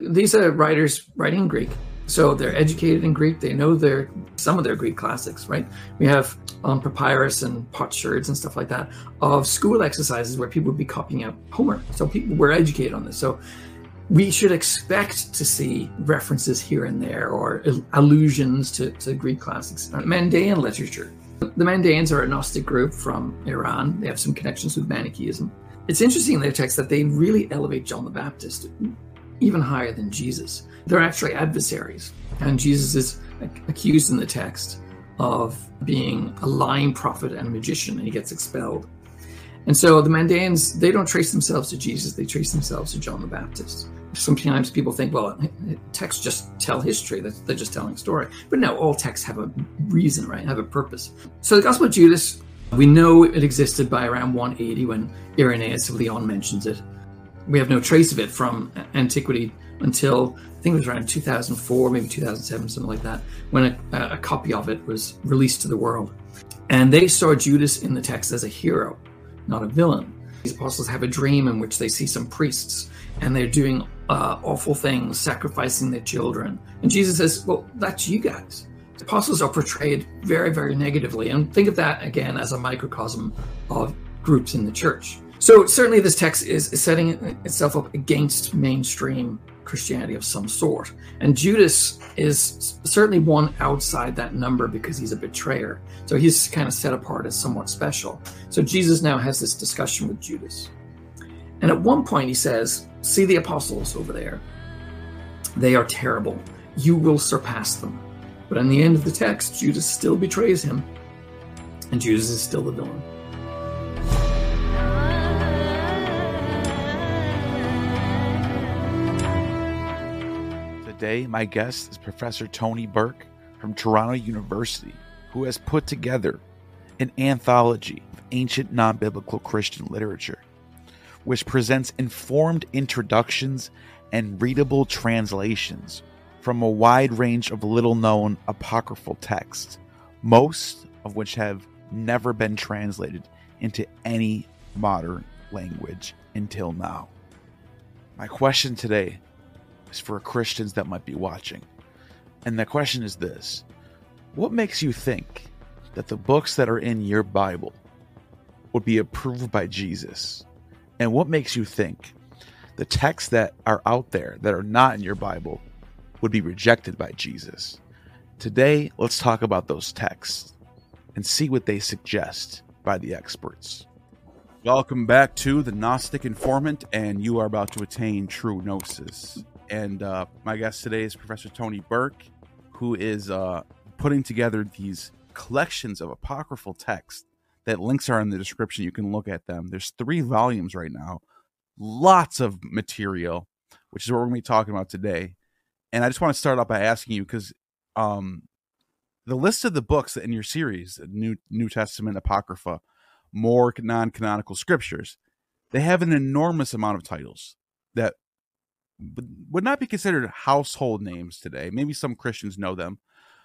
These are writers writing Greek. So they're educated in Greek. They know their some of their Greek classics, right? We have on um, papyrus and potsherds and stuff like that of school exercises where people would be copying out Homer. So people were educated on this. So we should expect to see references here and there or allusions to, to Greek classics. Mandaean literature. The Mandaeans are a Gnostic group from Iran. They have some connections with Manichaeism. It's interesting in their text that they really elevate John the Baptist even higher than Jesus. They're actually adversaries. And Jesus is accused in the text of being a lying prophet and a magician, and he gets expelled. And so the Mandaeans, they don't trace themselves to Jesus, they trace themselves to John the Baptist. Sometimes people think, well, texts just tell history, they're just telling a story. But no, all texts have a reason, right? Have a purpose. So the Gospel of Judas, we know it existed by around 180 when Irenaeus of Lyon mentions it. We have no trace of it from antiquity until I think it was around 2004, maybe 2007, something like that, when a, a copy of it was released to the world. And they saw Judas in the text as a hero, not a villain. These apostles have a dream in which they see some priests and they're doing uh, awful things, sacrificing their children. And Jesus says, Well, that's you guys. The apostles are portrayed very, very negatively. And think of that again as a microcosm of groups in the church. So certainly this text is, setting itself up against mainstream Christianity of some sort. And Judas is certainly one outside that number because he's a betrayer. So he's kind of set apart as somewhat special. So Jesus now has this discussion with Judas. And at one point he says, See the apostles over there. They are terrible. You will surpass them. But in the end of the text, Judas still betrays him. And Judas is still the villain. Today, my guest is Professor Tony Burke from Toronto University, who has put together an anthology of ancient non biblical Christian literature, which presents informed introductions and readable translations from a wide range of little known apocryphal texts, most of which have never been translated into any modern language until now. My question today is for Christians that might be watching. And the question is this What makes you think that the books that are in your Bible would be approved by Jesus? And what makes you think the texts that are out there that are not in your Bible would be rejected by Jesus? Today, let's talk about those texts and see what they suggest by the experts. Welcome back to the Gnostic Informant, and you are about to attain true gnosis. And uh, my guest today is Professor Tony Burke, who is uh, putting together these collections of apocryphal texts that links are in the description. You can look at them. There's three volumes right now, lots of material, which is what we're going to be talking about today. And I just want to start off by asking you because um, the list of the books in your series, New New Testament Apocrypha, more non-canonical scriptures, they have an enormous amount of titles that would not be considered household names today. Maybe some Christians know them,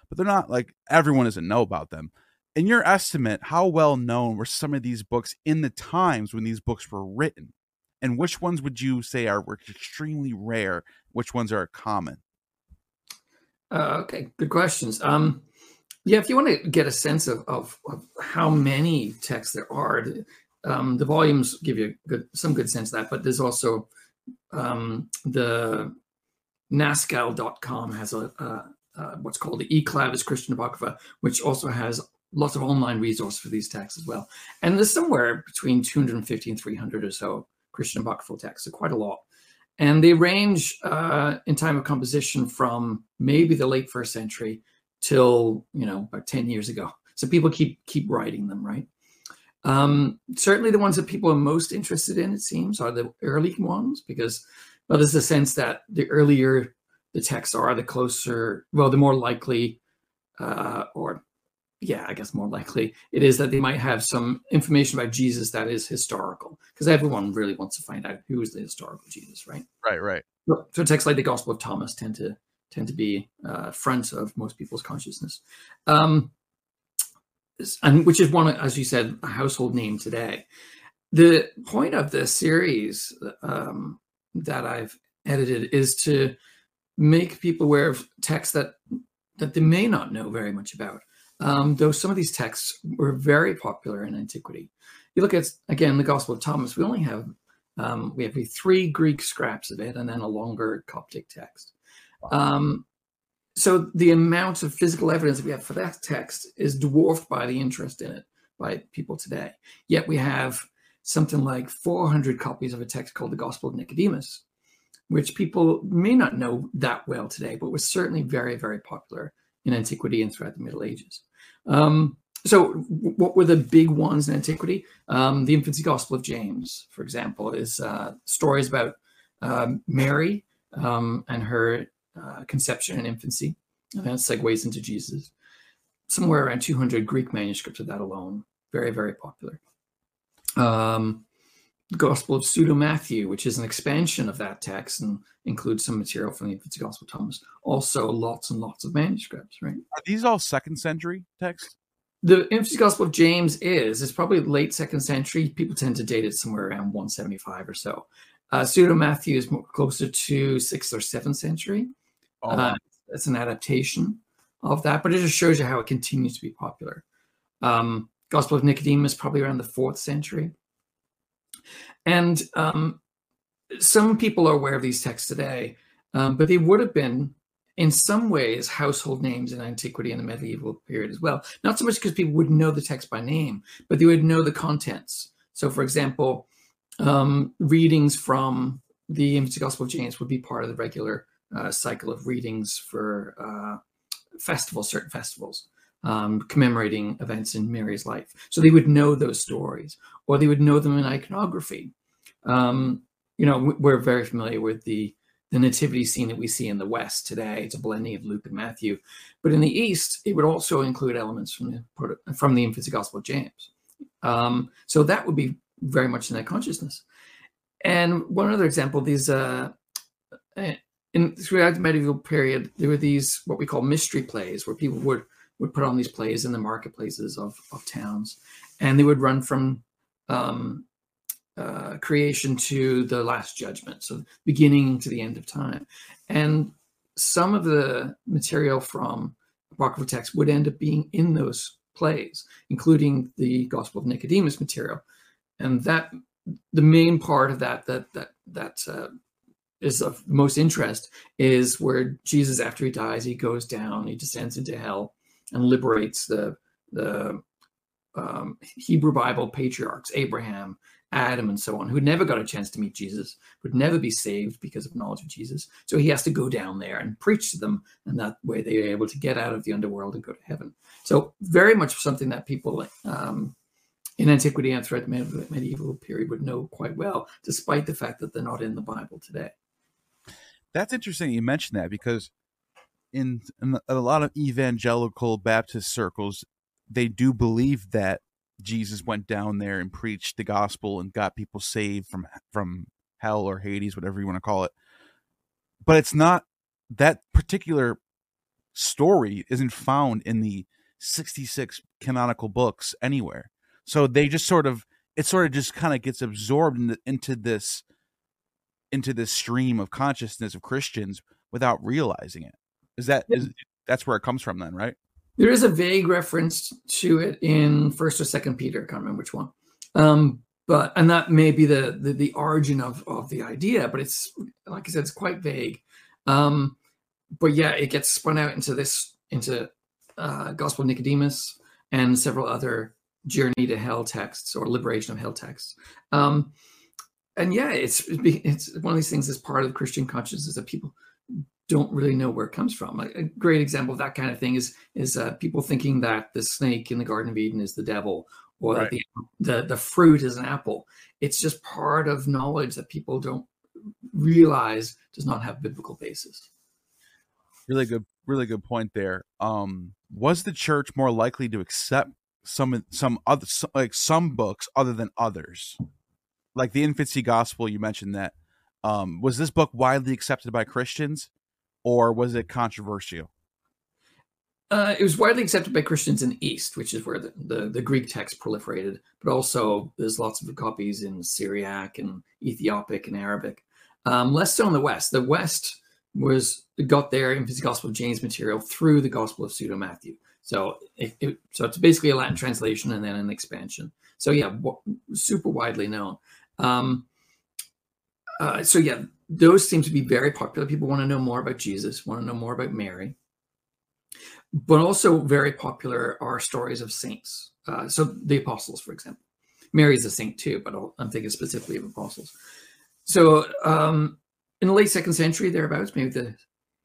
but they're not like everyone doesn't know about them. In your estimate, how well known were some of these books in the times when these books were written? And which ones would you say are were extremely rare? Which ones are common? Uh, okay, good questions. Um, yeah, if you want to get a sense of, of, of how many texts there are, um, the volumes give you good, some good sense of that. But there's also um, the NASSCAL.com has a, a, a, what's called the eClavis Christian Apocrypha, which also has lots of online resources for these texts as well. And there's somewhere between 250 and 300 or so Christian apocryphal texts, so quite a lot. And they range uh, in time of composition from maybe the late first century till you know about 10 years ago. So people keep keep writing them, right? Um, certainly, the ones that people are most interested in, it seems, are the early ones because, well, there's a sense that the earlier the texts are, the closer, well, the more likely, uh, or yeah, I guess more likely it is that they might have some information about Jesus that is historical because everyone really wants to find out who is the historical Jesus, right? Right, right. So, so texts like the Gospel of Thomas tend to tend to be uh, front of most people's consciousness. Um, and which is one, as you said, a household name today. The point of this series um, that I've edited is to make people aware of texts that that they may not know very much about. Um, though some of these texts were very popular in antiquity. You look at again the Gospel of Thomas. We only have um, we have three Greek scraps of it, and then a longer Coptic text. Um, so the amount of physical evidence we have for that text is dwarfed by the interest in it by people today. Yet we have something like 400 copies of a text called the Gospel of Nicodemus, which people may not know that well today, but was certainly very, very popular in antiquity and throughout the Middle Ages. Um, so, what were the big ones in antiquity? Um, the infancy Gospel of James, for example, is uh, stories about um, Mary um, and her uh, conception and infancy, and then segues into Jesus. Somewhere around 200 Greek manuscripts of that alone. Very, very popular. Um, Gospel of Pseudo Matthew, which is an expansion of that text and includes some material from the Infancy Gospel of Thomas. Also, lots and lots of manuscripts, right? Are these all second century texts? The Infancy Gospel of James is. It's probably late second century. People tend to date it somewhere around 175 or so. Uh, Pseudo Matthew is more closer to sixth or seventh century. Oh, wow. uh, it's an adaptation of that, but it just shows you how it continues to be popular. Um, Gospel of Nicodemus probably around the fourth century. And um, some people are aware of these texts today, um, but they would have been, in some ways, household names in antiquity and the medieval period as well. Not so much because people would know the text by name, but they would know the contents. So, for example, um, readings from the Gospel of James would be part of the regular uh, cycle of readings for uh, festivals, certain festivals um, commemorating events in Mary's life. So they would know those stories, or they would know them in iconography. Um, you know, we're very familiar with the the nativity scene that we see in the West today. It's a blending of Luke and Matthew, but in the East, it would also include elements from the from the infancy Gospel of James. Um, so that would be very much in that consciousness. And one other example, these uh, eh, in throughout the medieval period, there were these what we call mystery plays, where people would would put on these plays in the marketplaces of, of towns, and they would run from um, uh, creation to the last judgment, so beginning to the end of time. And some of the material from apocryphal text would end up being in those plays, including the Gospel of Nicodemus material, and that the main part of that that that that uh, is of most interest is where Jesus, after he dies, he goes down, he descends into hell, and liberates the the um, Hebrew Bible patriarchs, Abraham, Adam, and so on, who never got a chance to meet Jesus, would never be saved because of knowledge of Jesus. So he has to go down there and preach to them, and that way they are able to get out of the underworld and go to heaven. So very much something that people um, in antiquity and throughout the medieval period would know quite well, despite the fact that they're not in the Bible today. That's interesting you mentioned that because in, in a lot of evangelical Baptist circles, they do believe that Jesus went down there and preached the gospel and got people saved from from hell or Hades, whatever you want to call it. But it's not that particular story isn't found in the 66 canonical books anywhere. So they just sort of it sort of just kind of gets absorbed into, into this into this stream of consciousness of Christians without realizing it. Is that is that's where it comes from then, right? There is a vague reference to it in First or Second Peter. I can't remember which one. Um, but and that may be the, the, the origin of of the idea, but it's like I said, it's quite vague. Um, but yeah, it gets spun out into this into uh, Gospel Nicodemus and several other journey to hell texts or liberation of hell texts. Um, and yeah, it's it's one of these things that's part of Christian consciousness that people don't really know where it comes from. A, great example of that kind of thing is is uh, people thinking that the snake in the Garden of Eden is the devil, or right. that the, the the fruit is an apple. It's just part of knowledge that people don't realize does not have biblical basis. Really good, really good point there. Um, was the church more likely to accept some some other like some books other than others, like the infancy gospel? You mentioned that. Um, was this book widely accepted by Christians? or was it controversial? Uh, it was widely accepted by Christians in the East, which is where the, the, the, Greek text proliferated, but also there's lots of copies in Syriac and Ethiopic and Arabic. Um, less so in the West. The West was got their infancy Gospel of James material through the Gospel of Pseudo Matthew. So it, it, so it's basically a Latin translation and then an expansion. So yeah, w- super widely known. Um, uh, so yeah, those seem to be very popular. People want to know more about Jesus, want to know more about Mary, but also very popular are stories of saints. Uh, so the apostles, for example, Mary's a saint too, but i am thinking specifically of apostles. So um, in the late second century, thereabouts, maybe the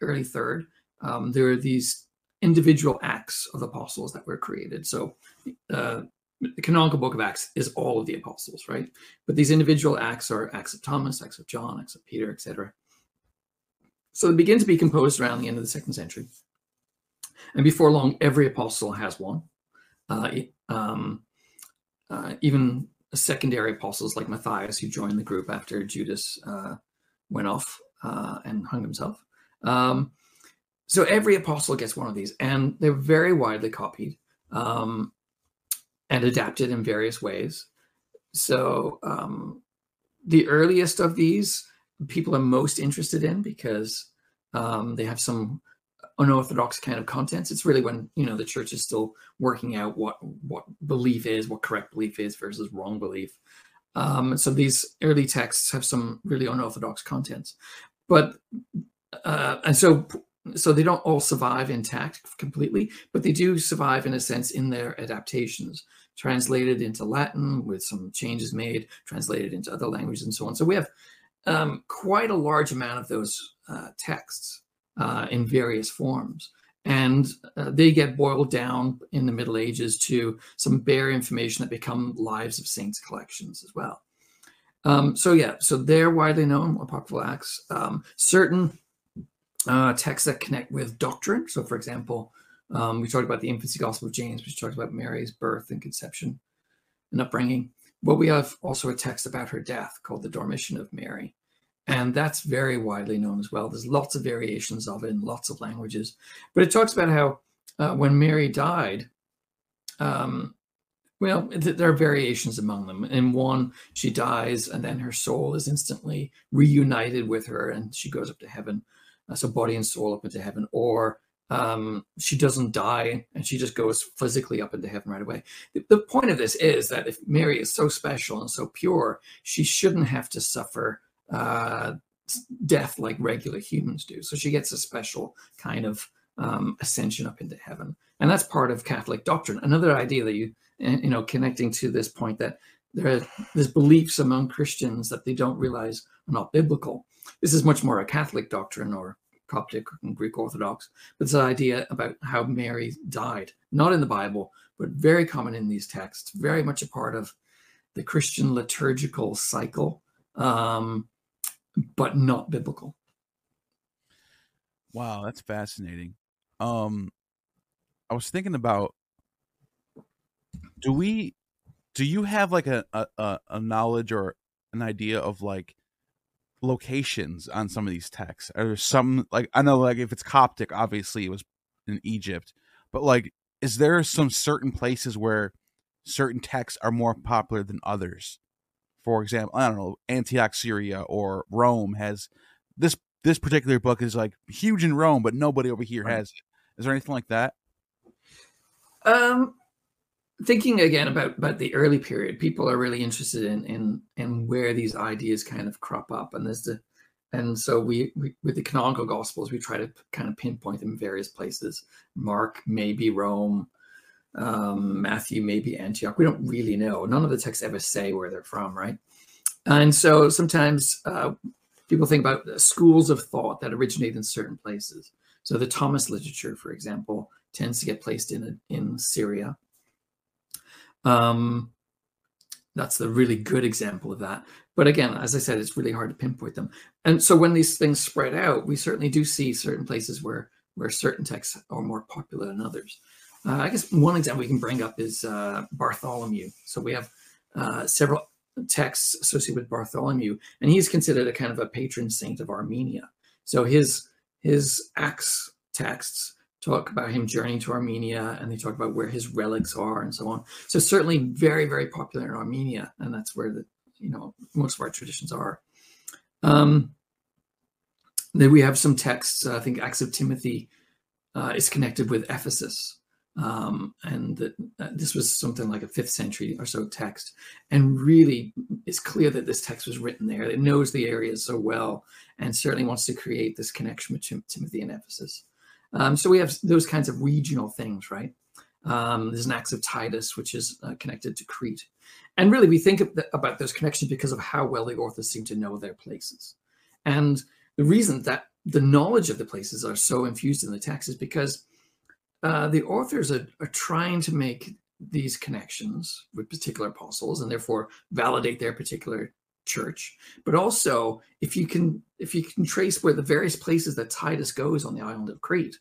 early third, um, there are these individual acts of the apostles that were created. So uh, the canonical book of Acts is all of the apostles, right? But these individual acts are Acts of Thomas, Acts of John, Acts of Peter, etc. So they begin to be composed around the end of the second century. And before long, every apostle has one. Uh, um, uh, even secondary apostles like Matthias, who joined the group after Judas uh, went off uh, and hung himself. Um, so every apostle gets one of these, and they're very widely copied um, and adapted in various ways. So um, the earliest of these people are most interested in because um, they have some unorthodox kind of contents. It's really when you know the church is still working out what what belief is, what correct belief is versus wrong belief. Um, so these early texts have some really unorthodox contents, but uh, and so so they don't all survive intact completely, but they do survive in a sense in their adaptations, translated into Latin with some changes made, translated into other languages and so on. So we have um, quite a large amount of those uh, texts uh, in various forms. And uh, they get boiled down in the Middle Ages to some bare information that become Lives of Saints collections as well. Um, so yeah, so they're widely known, apocryphal acts. Um, certain uh, texts that connect with doctrine. So, for example, um, we talked about the infancy gospel of James, which talks about Mary's birth and conception and upbringing. Well, we have also a text about her death called the Dormition of Mary. And that's very widely known as well. There's lots of variations of it in lots of languages. But it talks about how uh, when Mary died, um, well, th- there are variations among them. In one, she dies, and then her soul is instantly reunited with her, and she goes up to heaven. So body and soul up into heaven. Or um, she doesn't die, and she just goes physically up into heaven right away. The, the point of this is that if Mary is so special and so pure, she shouldn't have to suffer uh, death like regular humans do. So she gets a special kind of um, ascension up into heaven, and that's part of Catholic doctrine. Another idea that you you know connecting to this point that there are there's beliefs among Christians that they don't realize are not biblical. This is much more a Catholic doctrine or Coptic and Greek Orthodox, but it's an idea about how Mary died, not in the Bible, but very common in these texts, very much a part of the Christian liturgical cycle. Um, but not biblical. Wow, that's fascinating. Um I was thinking about do we do you have like a, a, a knowledge or an idea of like locations on some of these texts? Are there some like I know like if it's Coptic, obviously it was in Egypt, but like is there some certain places where certain texts are more popular than others? for example, I don't know, Antioch, Syria, or Rome has this. This particular book is like huge in Rome, but nobody over here has it. Is there anything like that? Um, thinking again about about the early period, people are really interested in in in where these ideas kind of crop up, and there's the and so we, we, with the canonical gospels we try to kind of pinpoint them in various places mark maybe rome um, Matthew, maybe Antioch. We don't really know. None of the texts ever say where they're from, right? And so sometimes uh, people think about schools of thought that originate in certain places. So the Thomas literature, for example, tends to get placed in in Syria. Um, that's the really good example of that. But again, as I said, it's really hard to pinpoint them. And so when these things spread out, we certainly do see certain places where where certain texts are more popular than others. Uh, I guess one example we can bring up is uh, Bartholomew. So we have uh, several texts associated with Bartholomew, and he's considered a kind of a patron saint of Armenia. So his his Acts texts talk about him journeying to Armenia, and they talk about where his relics are, and so on. So certainly very very popular in Armenia, and that's where the you know most of our traditions are. Um, then we have some texts. Uh, I think Acts of Timothy uh, is connected with Ephesus. Um, and uh, this was something like a fifth century or so text. And really, it's clear that this text was written there. It knows the area so well and certainly wants to create this connection Tim- Timothy and Ephesus. Um, so we have those kinds of regional things, right? Um, there's an Acts of Titus, which is uh, connected to Crete. And really, we think about those connections because of how well the authors seem to know their places. And the reason that the knowledge of the places are so infused in the text is because uh, the authors are, are trying to make these connections with particular apostles and therefore validate their particular church but also if you can if you can trace where the various places that titus goes on the island of crete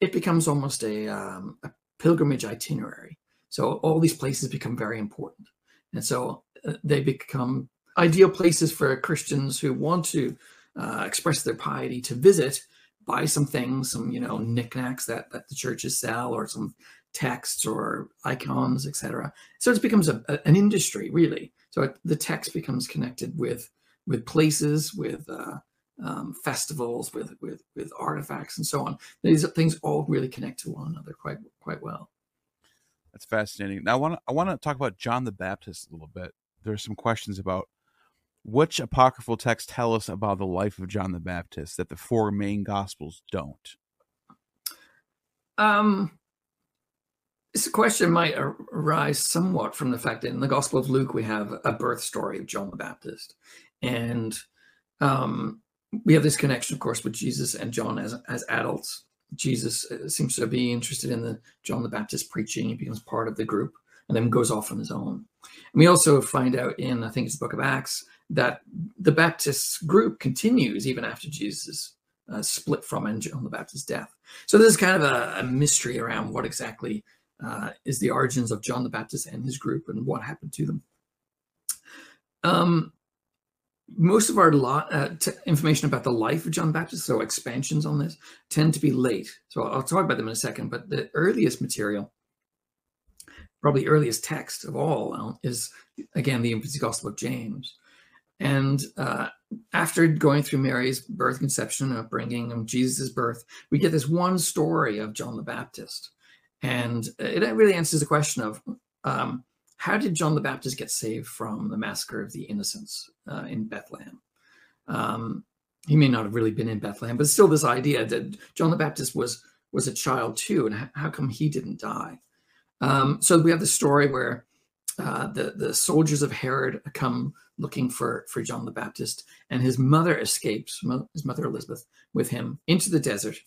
it becomes almost a, um, a pilgrimage itinerary so all these places become very important and so uh, they become ideal places for christians who want to uh, express their piety to visit, buy some things, some you know knickknacks that that the churches sell, or some texts or icons, etc. So it becomes a, an industry really. So it, the text becomes connected with with places, with uh, um, festivals, with with with artifacts, and so on. These things all really connect to one another quite quite well. That's fascinating. Now I want to I want to talk about John the Baptist a little bit. There are some questions about which apocryphal texts tell us about the life of John the Baptist that the four main gospels don't? Um, this question might arise somewhat from the fact that in the Gospel of Luke we have a birth story of John the Baptist, and um, we have this connection, of course, with Jesus and John as as adults. Jesus uh, seems to be interested in the John the Baptist preaching; he becomes part of the group, and then goes off on his own. And we also find out in I think it's the Book of Acts that the Baptist group continues even after Jesus uh, split from and John the Baptist's death. So there's kind of a, a mystery around what exactly uh, is the origins of John the Baptist and his group and what happened to them. Um, most of our uh, t- information about the life of John the Baptist, so expansions on this, tend to be late. So I'll talk about them in a second. But the earliest material, probably earliest text of all, uh, is again the infancy Gospel of James. And uh, after going through Mary's birth, conception, upbringing, and Jesus' birth, we get this one story of John the Baptist. And it really answers the question of um, how did John the Baptist get saved from the massacre of the innocents uh, in Bethlehem? Um, he may not have really been in Bethlehem, but still, this idea that John the Baptist was was a child too, and how come he didn't die? Um, so we have the story where uh, the the soldiers of Herod come looking for for John the Baptist, and his mother escapes, his mother Elizabeth, with him into the desert.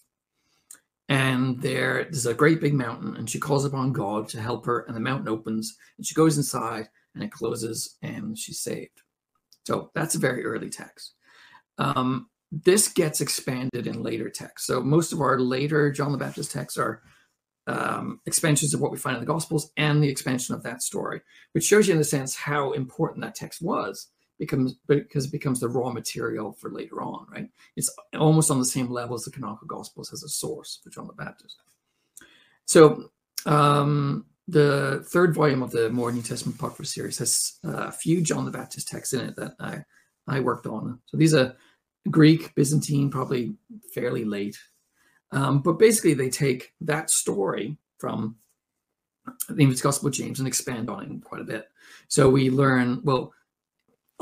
And there, there's a great big mountain, and she calls upon God to help her, and the mountain opens, and she goes inside, and it closes, and she's saved. So that's a very early text. Um, this gets expanded in later texts. So most of our later John the Baptist texts are um, expansions of what we find in the Gospels and the expansion of that story, which shows you, in a sense, how important that text was, becomes because it becomes the raw material for later on. Right? It's almost on the same level as the canonical Gospels as a source for John the Baptist. So um, the third volume of the More New Testament Apocrypha series has a few John the Baptist texts in it that I I worked on. So these are Greek, Byzantine, probably fairly late um, but basically, they take that story from the Gospel of James and expand on it quite a bit. So we learn, well,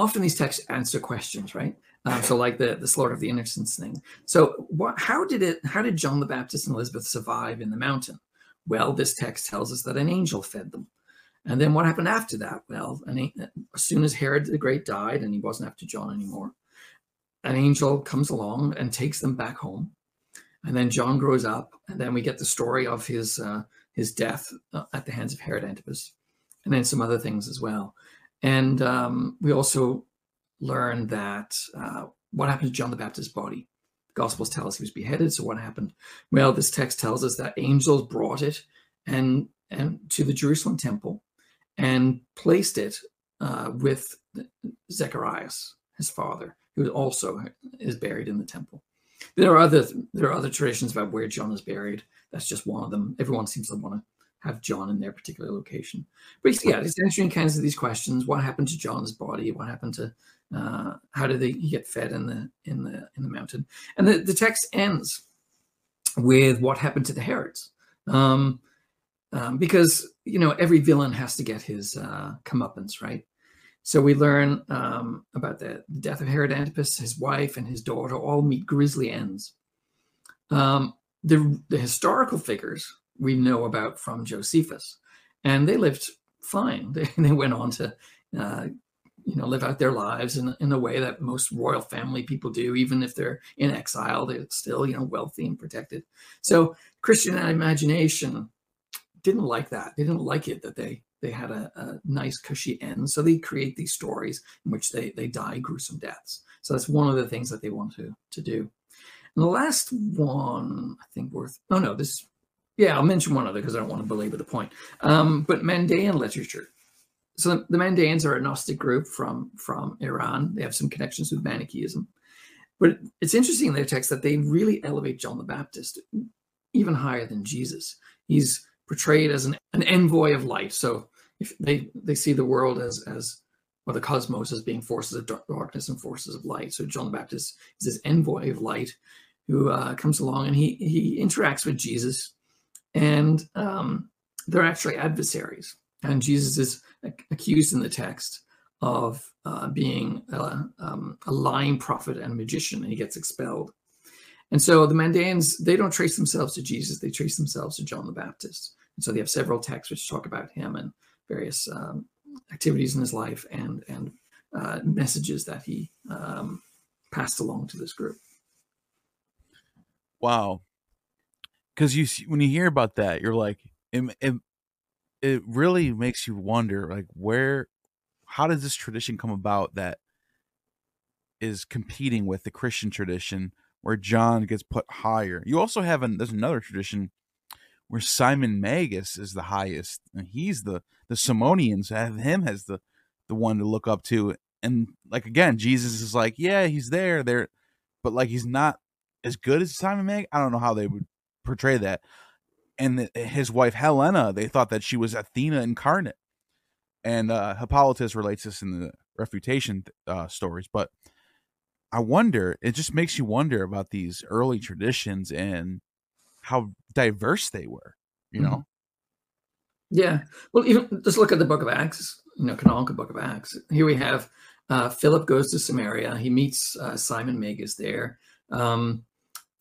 often these texts answer questions, right? Um, so like the the slaughter of the innocents thing. So what? How did it? How did John the Baptist and Elizabeth survive in the mountain? Well, this text tells us that an angel fed them. And then what happened after that? Well, an, as soon as Herod the Great died and he wasn't after John anymore, an angel comes along and takes them back home and then John grows up, and then we get the story of his uh, his death uh, at the hands of Herod Antipas, and then some other things as well. And um, we also learn that uh, what happened to John the Baptist's body. The Gospels tell us he was beheaded. So what happened? Well, this text tells us that angels brought it and and to the Jerusalem temple and placed it uh, with Zacharias, his father, who also is buried in the temple. There are other there are other traditions about where John is buried. That's just one of them. Everyone seems to want to have John in their particular location. But yeah, it's answering kinds of these questions: what happened to John's body? What happened to uh, how did they get fed in the in the in the mountain? And the, the text ends with what happened to the Herods, um, um, because you know every villain has to get his uh, comeuppance, right? So we learn um, about the, the, death of Herod Antipas, his wife and his daughter all meet grisly ends. Um, the, the historical figures we know about from Josephus, and they lived fine. They, they went on to, uh, you know, live out their lives in, in a way that most royal family people do, even if they're in exile, they're still, you know, wealthy and protected. So Christian imagination didn't like that. They didn't like it that they they had a, a, nice cushy end. So they create these stories in which they they die gruesome deaths. So that's one of the things that they want to to do. And the last one, I think worth oh no, this yeah, I'll mention one other because I don't want to belabor the point. Um, but Mandaean literature. So the Mandaeans are a Gnostic group from from Iran. They have some connections with Manichaeism. But it's interesting in their text that they really elevate John the Baptist even higher than Jesus. He's portrayed as an, an envoy of light. So if they they see the world as as or the cosmos as being forces of darkness and forces of light. So John the Baptist is this envoy of light who uh, comes along and he he interacts with Jesus, and um, they're actually adversaries. And Jesus is accused in the text of uh, being a, um, a, lying prophet and magician, and he gets expelled. And so the Mandaeans they don't trace themselves to Jesus; they trace themselves to John the Baptist. And so they have several texts which talk about him and various um, activities in his life and and uh, messages that he um, passed along to this group. Wow, because you when you hear about that, you're like, it, it, it really makes you wonder, like where, how does this tradition come about that is competing with the Christian tradition where John gets put higher? You also have an, there's another tradition where Simon Magus is the highest, and he's the the Simonians have him as the the one to look up to. And like again, Jesus is like, yeah, he's there, there, but like he's not as good as Simon Mag. I don't know how they would portray that. And the, his wife Helena, they thought that she was Athena incarnate, and uh, Hippolytus relates this in the refutation uh, stories. But I wonder, it just makes you wonder about these early traditions and how diverse they were, you know? Mm-hmm. Yeah. Well, even just look at the book of Acts, you know, canonical book of Acts. Here we have uh, Philip goes to Samaria. He meets uh, Simon Magus there. Um,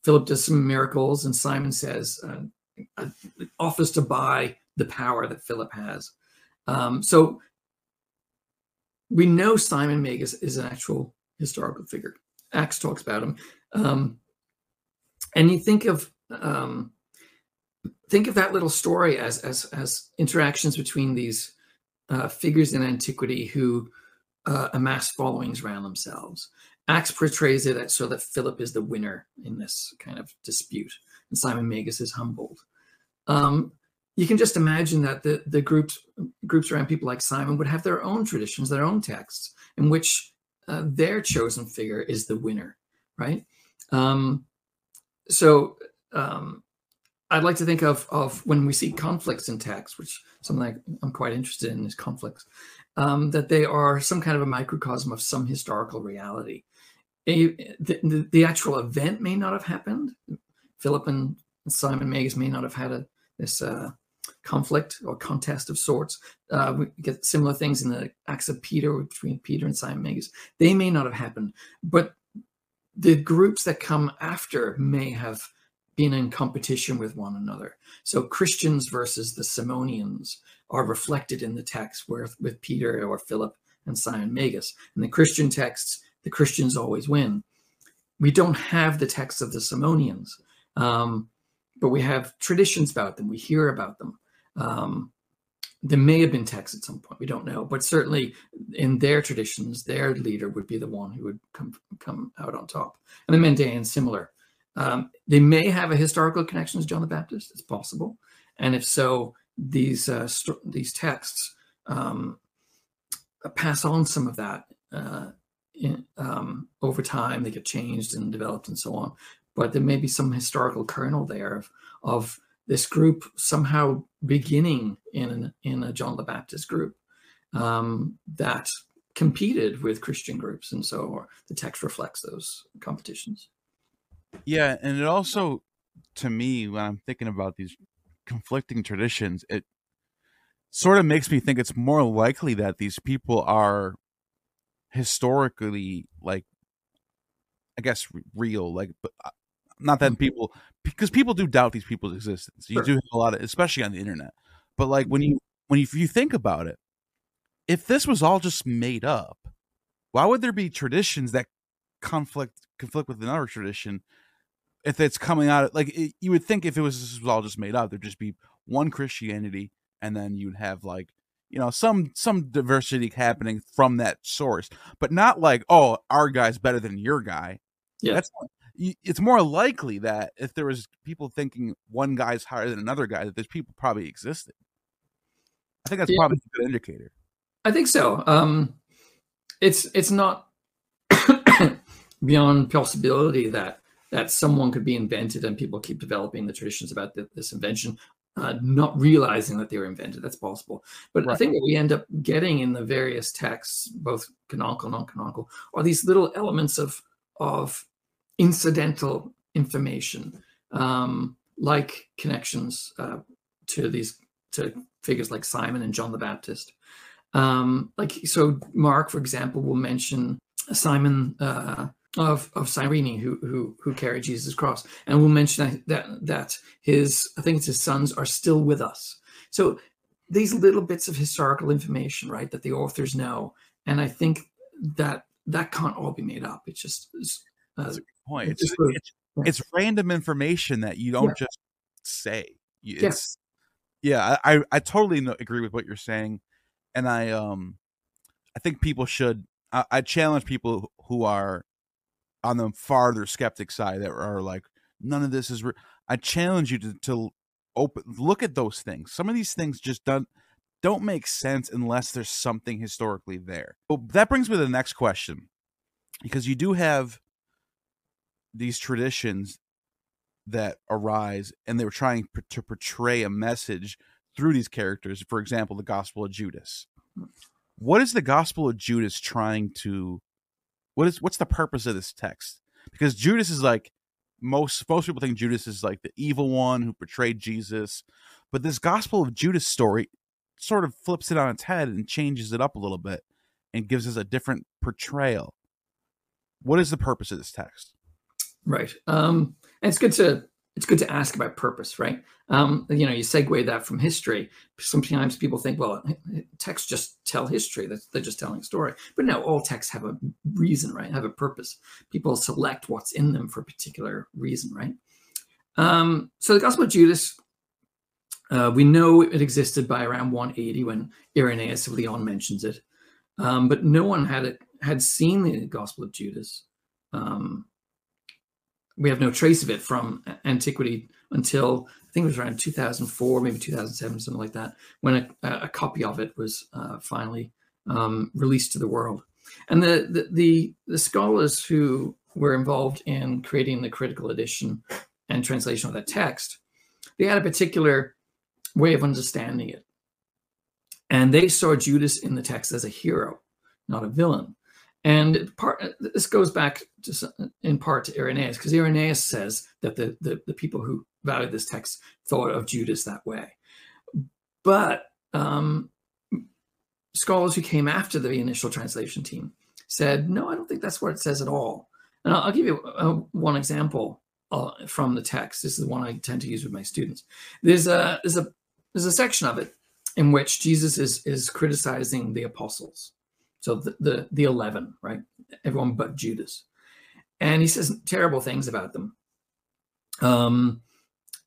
Philip does some miracles, and Simon says, uh, offers to buy the power that Philip has. Um, so we know Simon Magus is an actual historical figure. Acts talks about him. Um, and you think of um, think of that little story as as as interactions between these uh, figures in antiquity who uh, amass followings around themselves. Acts portrays it so that Philip is the winner in this kind of dispute, and Simon Magus is humbled. Um, you can just imagine that the the groups groups around people like Simon would have their own traditions, their own texts, in which uh, their chosen figure is the winner, right? Um, so um, I'd like to think of of when we see conflicts in text, which something I'm quite interested in is conflicts, um, that they are some kind of a microcosm of some historical reality. The, the, actual event may not have happened. Philip and Simon Magus may not have had a, this uh, conflict or contest of sorts. Uh, we get similar things in the Acts of Peter between Peter and Simon Magus. They may not have happened, but the groups that come after may have been in competition with one another. So Christians versus the Simonians are reflected in the text where, with Peter or Philip and Simon Magus. In the Christian texts, the Christians always win. We don't have the texts of the Simonians, um, but we have traditions about them. We hear about them. Um, there may have been texts at some point. We don't know, but certainly in their traditions, their leader would be the one who would come come out on top. And the Mandaeans similar. Um, they may have a historical connection to John the Baptist. It's possible, and if so, these uh, st- these texts um, pass on some of that uh, um, over time. They get changed and developed and so on. But there may be some historical kernel there of, of this group somehow beginning in in a John the Baptist group um, that competed with Christian groups, and so the text reflects those competitions. Yeah, and it also, to me, when I'm thinking about these conflicting traditions, it sort of makes me think it's more likely that these people are historically like i guess real like but uh, not that mm-hmm. people because people do doubt these people's existence you sure. do have a lot of especially on the internet but like when you when you, you think about it if this was all just made up why would there be traditions that conflict conflict with another tradition if it's coming out of, like it, you would think if it was, this was all just made up there'd just be one christianity and then you'd have like you know some some diversity happening from that source but not like oh our guy's better than your guy. Yeah. That's it's more likely that if there was people thinking one guy's higher than another guy that there's people probably existed. I think that's yeah. probably a good indicator. I think so. Um it's it's not beyond possibility that that someone could be invented and people keep developing the traditions about the, this invention uh, not realizing that they were invented. That's possible. But right. I think what we end up getting in the various texts, both canonical and non-canonical, are these little elements of of incidental information, um, like connections uh, to these to figures like Simon and John the Baptist. Um, like so, Mark, for example, will mention Simon. Uh, of of Cyrene who who who carried Jesus' cross, and we'll mention that that his I think it's his sons are still with us. So these little bits of historical information, right, that the authors know, and I think that that can't all be made up. It's just it's, uh, That's a good point. It's, it's, it's, yeah. it's, random information that you don't yeah. just say. It's, yeah, yeah I, I totally agree with what you're saying, and I um I think people should. I, I challenge people who are on the farther skeptic side that are like none of this is re-. i challenge you to, to open look at those things some of these things just don't don't make sense unless there's something historically there well, that brings me to the next question because you do have these traditions that arise and they were trying to portray a message through these characters for example the gospel of judas what is the gospel of judas trying to what is what's the purpose of this text? Because Judas is like most most people think Judas is like the evil one who betrayed Jesus, but this Gospel of Judas story sort of flips it on its head and changes it up a little bit and gives us a different portrayal. What is the purpose of this text? Right. Um, and it's good to it's good to ask about purpose, right? Um, you know, you segue that from history. Sometimes people think, well, texts just tell history; they're just telling a story. But no, all texts have a reason, right? Have a purpose. People select what's in them for a particular reason, right? Um, so the Gospel of Judas, uh, we know it existed by around 180 when Irenaeus of Lyon mentions it, um, but no one had it had seen the Gospel of Judas. Um, we have no trace of it from antiquity until I think it was around 2004, maybe 2007, something like that, when a, a copy of it was uh, finally um, released to the world. And the, the, the the scholars who were involved in creating the critical edition and translation of that text, they had a particular way of understanding it, and they saw Judas in the text as a hero, not a villain. And part this goes back to, in part to Irenaeus, because Irenaeus says that the, the, the people who valued this text thought of Judas that way. But um, scholars who came after the initial translation team said, no, I don't think that's what it says at all. And I'll, I'll give you a, one example uh, from the text. This is the one I tend to use with my students. There's a there's a there's a section of it in which Jesus is is criticizing the apostles so the, the, the 11, right? Everyone but Judas. And he says terrible things about them. Um,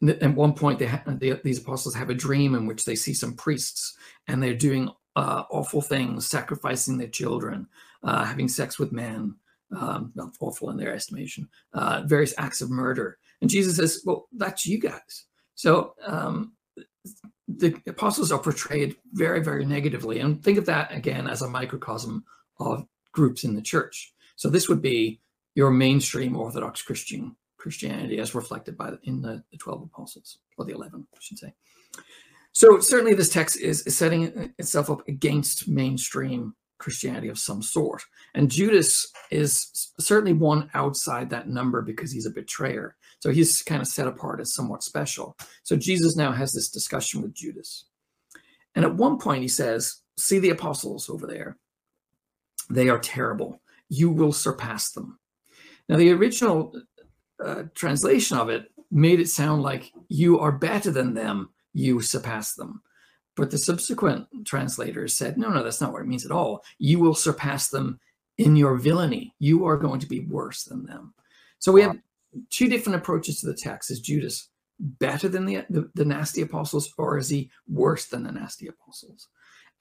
at one point, they, ha- these apostles have a dream in which they see some priests and they're doing uh, awful things, sacrificing their children, uh, having sex with men, um, awful in their estimation, uh, various acts of murder. And Jesus says, Well, that's you guys. So um, the apostles are portrayed very, very negatively. And think of that again as a microcosm of groups in the church. So this would be your mainstream Orthodox Christian Christianity as reflected by in the, the 12 apostles, or the 11, I should say. So certainly this text is setting itself up against mainstream Christianity of some sort. And Judas is certainly one outside that number because he's a betrayer. So he's kind of set apart as somewhat special. So Jesus now has this discussion with Judas. And at one point he says, See the apostles over there. They are terrible. You will surpass them. Now, the original uh, translation of it made it sound like you are better than them, you surpass them. But the subsequent translators said, no, no, that's not what it means at all. You will surpass them in your villainy. You are going to be worse than them. So we have two different approaches to the text. Is Judas better than the, the, the nasty apostles, or is he worse than the nasty apostles?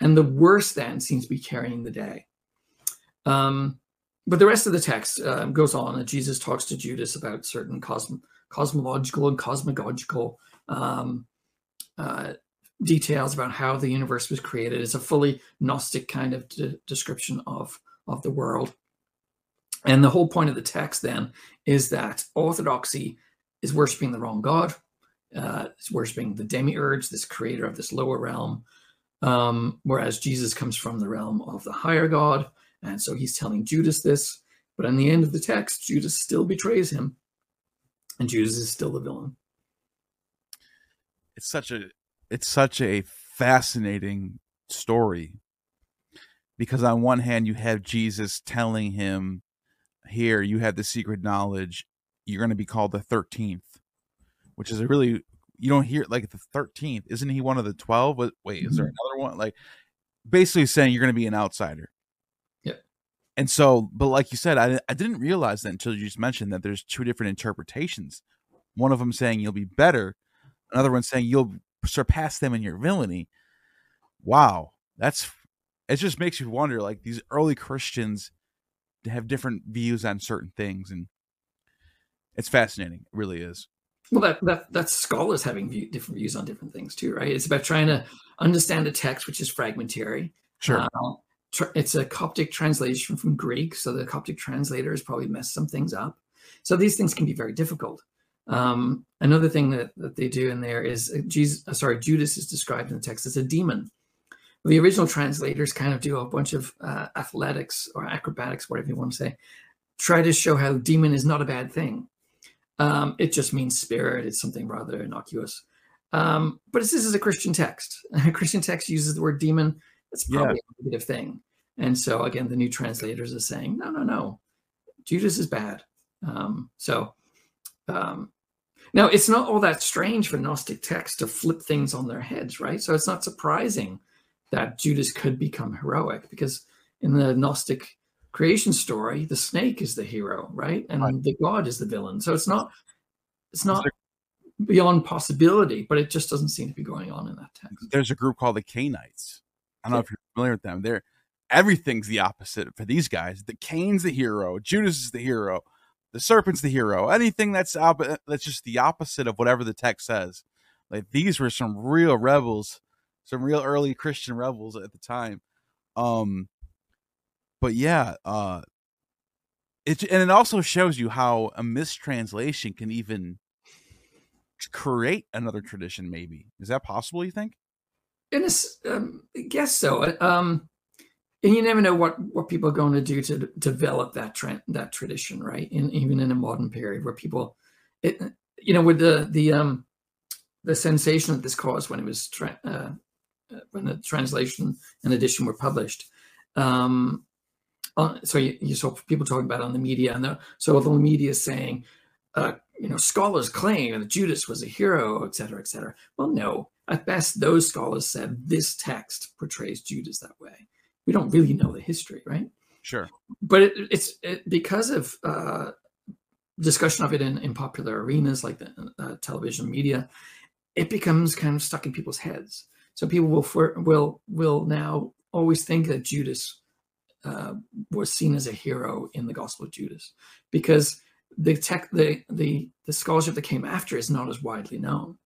And the worse then seems to be carrying the day. Um, but the rest of the text uh, goes on, and Jesus talks to Judas about certain cosm- cosmological and cosmological um, uh, details about how the universe was created. It's a fully Gnostic kind of de- description of, of the world. And the whole point of the text then is that orthodoxy is worshiping the wrong God. Uh, it's worshiping the demiurge, this creator of this lower realm, um, whereas Jesus comes from the realm of the higher God. And so he's telling Judas this. But in the end of the text, Judas still betrays him, and Judas is still the villain. It's such a it's such a fascinating story because on one hand you have Jesus telling him here you have the secret knowledge you're going to be called the 13th which is a really you don't hear like the 13th isn't he one of the 12 wait is there mm-hmm. another one like basically saying you're going to be an outsider yeah and so but like you said I, I didn't realize that until you just mentioned that there's two different interpretations one of them saying you'll be better another one saying you'll surpass them in your villainy. Wow, that's it. Just makes you wonder. Like these early Christians have different views on certain things, and it's fascinating. It really is. Well, that that that's scholars having view, different views on different things too, right? It's about trying to understand a text which is fragmentary. Sure. Uh, tr- it's a Coptic translation from Greek, so the Coptic translators probably messed some things up. So these things can be very difficult. Um, another thing that, that they do in there is uh, Jesus, uh, sorry, Judas is described in the text as a demon. The original translators kind of do a bunch of uh, athletics or acrobatics, whatever you want to say, try to show how demon is not a bad thing. Um, it just means spirit. It's something rather innocuous. Um, but this is a Christian text. A Christian text uses the word demon. It's probably yeah. a negative thing. And so again, the new translators are saying, no, no, no, Judas is bad. Um, so um, now, it's not all that strange for Gnostic texts to flip things on their heads, right? So it's not surprising that Judas could become heroic because in the Gnostic creation story, the snake is the hero, right? And right. the god is the villain. So it's not it's not beyond possibility, but it just doesn't seem to be going on in that text. There's a group called the Cainites. I don't know if you're familiar with them. They're everything's the opposite for these guys. The Cain's the hero, Judas is the hero the serpent's the hero. Anything that's op- that's just the opposite of whatever the text says. Like these were some real rebels, some real early Christian rebels at the time. Um, but yeah, uh, it and it also shows you how a mistranslation can even create another tradition. Maybe is that possible? You think? In a, um, I guess so. Um, and you never know what what people are going to do to develop that trend that tradition right in even in a modern period where people it you know with the the um the sensation that this caused when it was tra- uh, uh when the translation and edition were published um uh, so you, you, saw people talking about on the media and the, so the media is saying uh, you know scholars claim that judas was a hero et cetera et cetera well no at best those scholars said this text portrays judas that way we don't really know the history, right? Sure. But it, it's it, because of uh, discussion of it in, in popular arenas like the uh, television media, it becomes kind of stuck in people's heads. So people will for, will will now always think that Judas uh, was seen as a hero in the Gospel of Judas because the tech the the the scholarship that came after is not as widely known.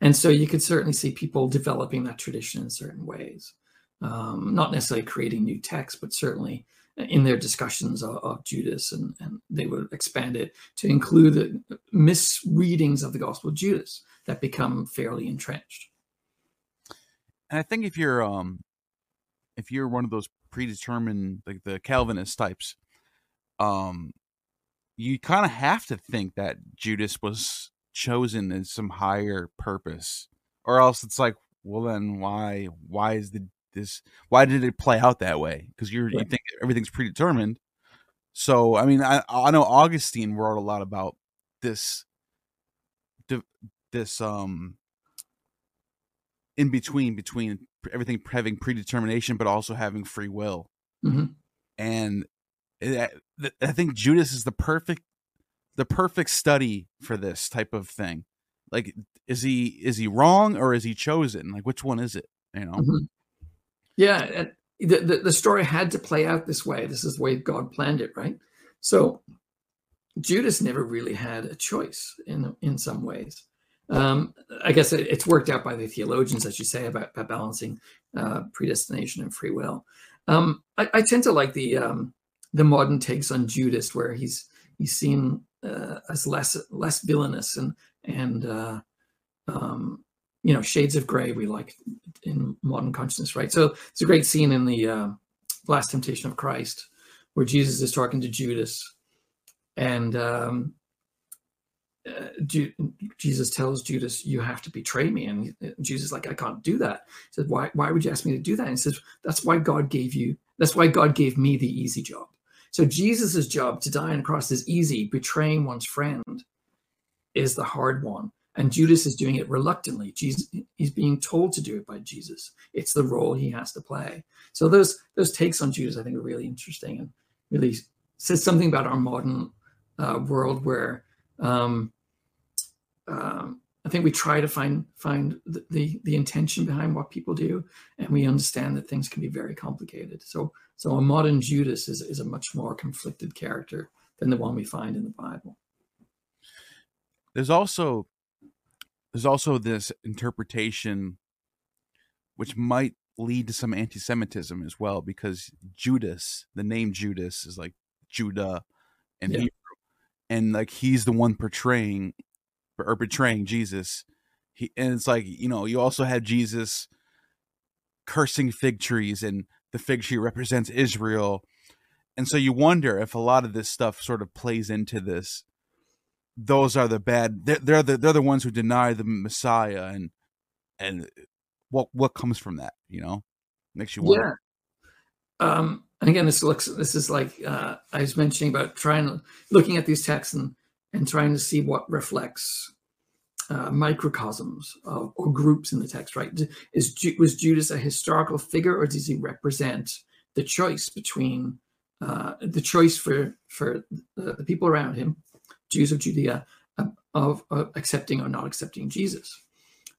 And so you could certainly see people developing that tradition in certain ways um, not necessarily creating new texts, but certainly in their discussions of, of Judas, and, and, they would expand it to include the misreadings of the Gospel of Judas that become fairly entrenched. And I think if you're um, if you're one of those predetermined like the Calvinist types, um, you kind of have to think that Judas was chosen in some higher purpose, or else it's like, well, then why why is the this why did it play out that way? Because you're you think everything's predetermined. So I mean, I I know Augustine wrote a lot about this this um in between between everything having predetermination but also having free will. Mm-hmm. and it, i think judas is the perfect the perfect study for this type of thing. Like is he is he wrong or is he chosen? Like which one is it you know? Mm-hmm. yeah the, the, the story had to play out this way. This is the way god planned it right? So judas never really had a choice in in some ways um, I guess it, it's worked out by the theologians, as you say, about, about balancing uh, predestination and free will. Um, I, I, tend to like the um, the modern takes on Judas, where he's he's seen uh, as less less villainous and and uh, um, you know shades of gray we like in modern consciousness, right? So it's a great scene in the uh, Last Temptation of Christ where Jesus is talking to Judas, and um, Jesus tells Judas, "You have to betray me," and Jesus is like, "I can't do that." He said, "Why? Why would you ask me to do that?" And he says, "That's why God gave you. That's why God gave me the easy job." So Jesus's job to die on a cross is easy. Betraying one's friend is the hard one, and Judas is doing it reluctantly. Jesus, he's being told to do it by Jesus. It's the role he has to play. So those those takes on Judas, I think, are really interesting and really says something about our modern uh, world where um, um, I think we try to find find the, the, the intention behind what people do, and we understand that things can be very complicated. So so a modern Judas is is a much more conflicted character than the one we find in the Bible. There's also there's also this interpretation which might lead to some anti-Semitism as well, because Judas, the name Judas, is like Judah and yeah. Hebrew, and like he's the one portraying or betraying Jesus. He and it's like you know you also have Jesus cursing fig trees, and the fig tree represents Israel, and so you wonder if a lot of this stuff sort of plays into this. Those are the bad. They're, they're the they're the ones who deny the Messiah, and and what what comes from that, you know, makes you wonder. Yeah. Um, and again, this looks this is like uh, I was mentioning about trying looking at these texts and and trying to see what reflects uh, microcosms of, or groups in the text, right? Is was Judas a historical figure, or does he represent the choice between uh, the choice for for the, the, people around him, Jews of Judea, uh, of, of, accepting or not accepting Jesus?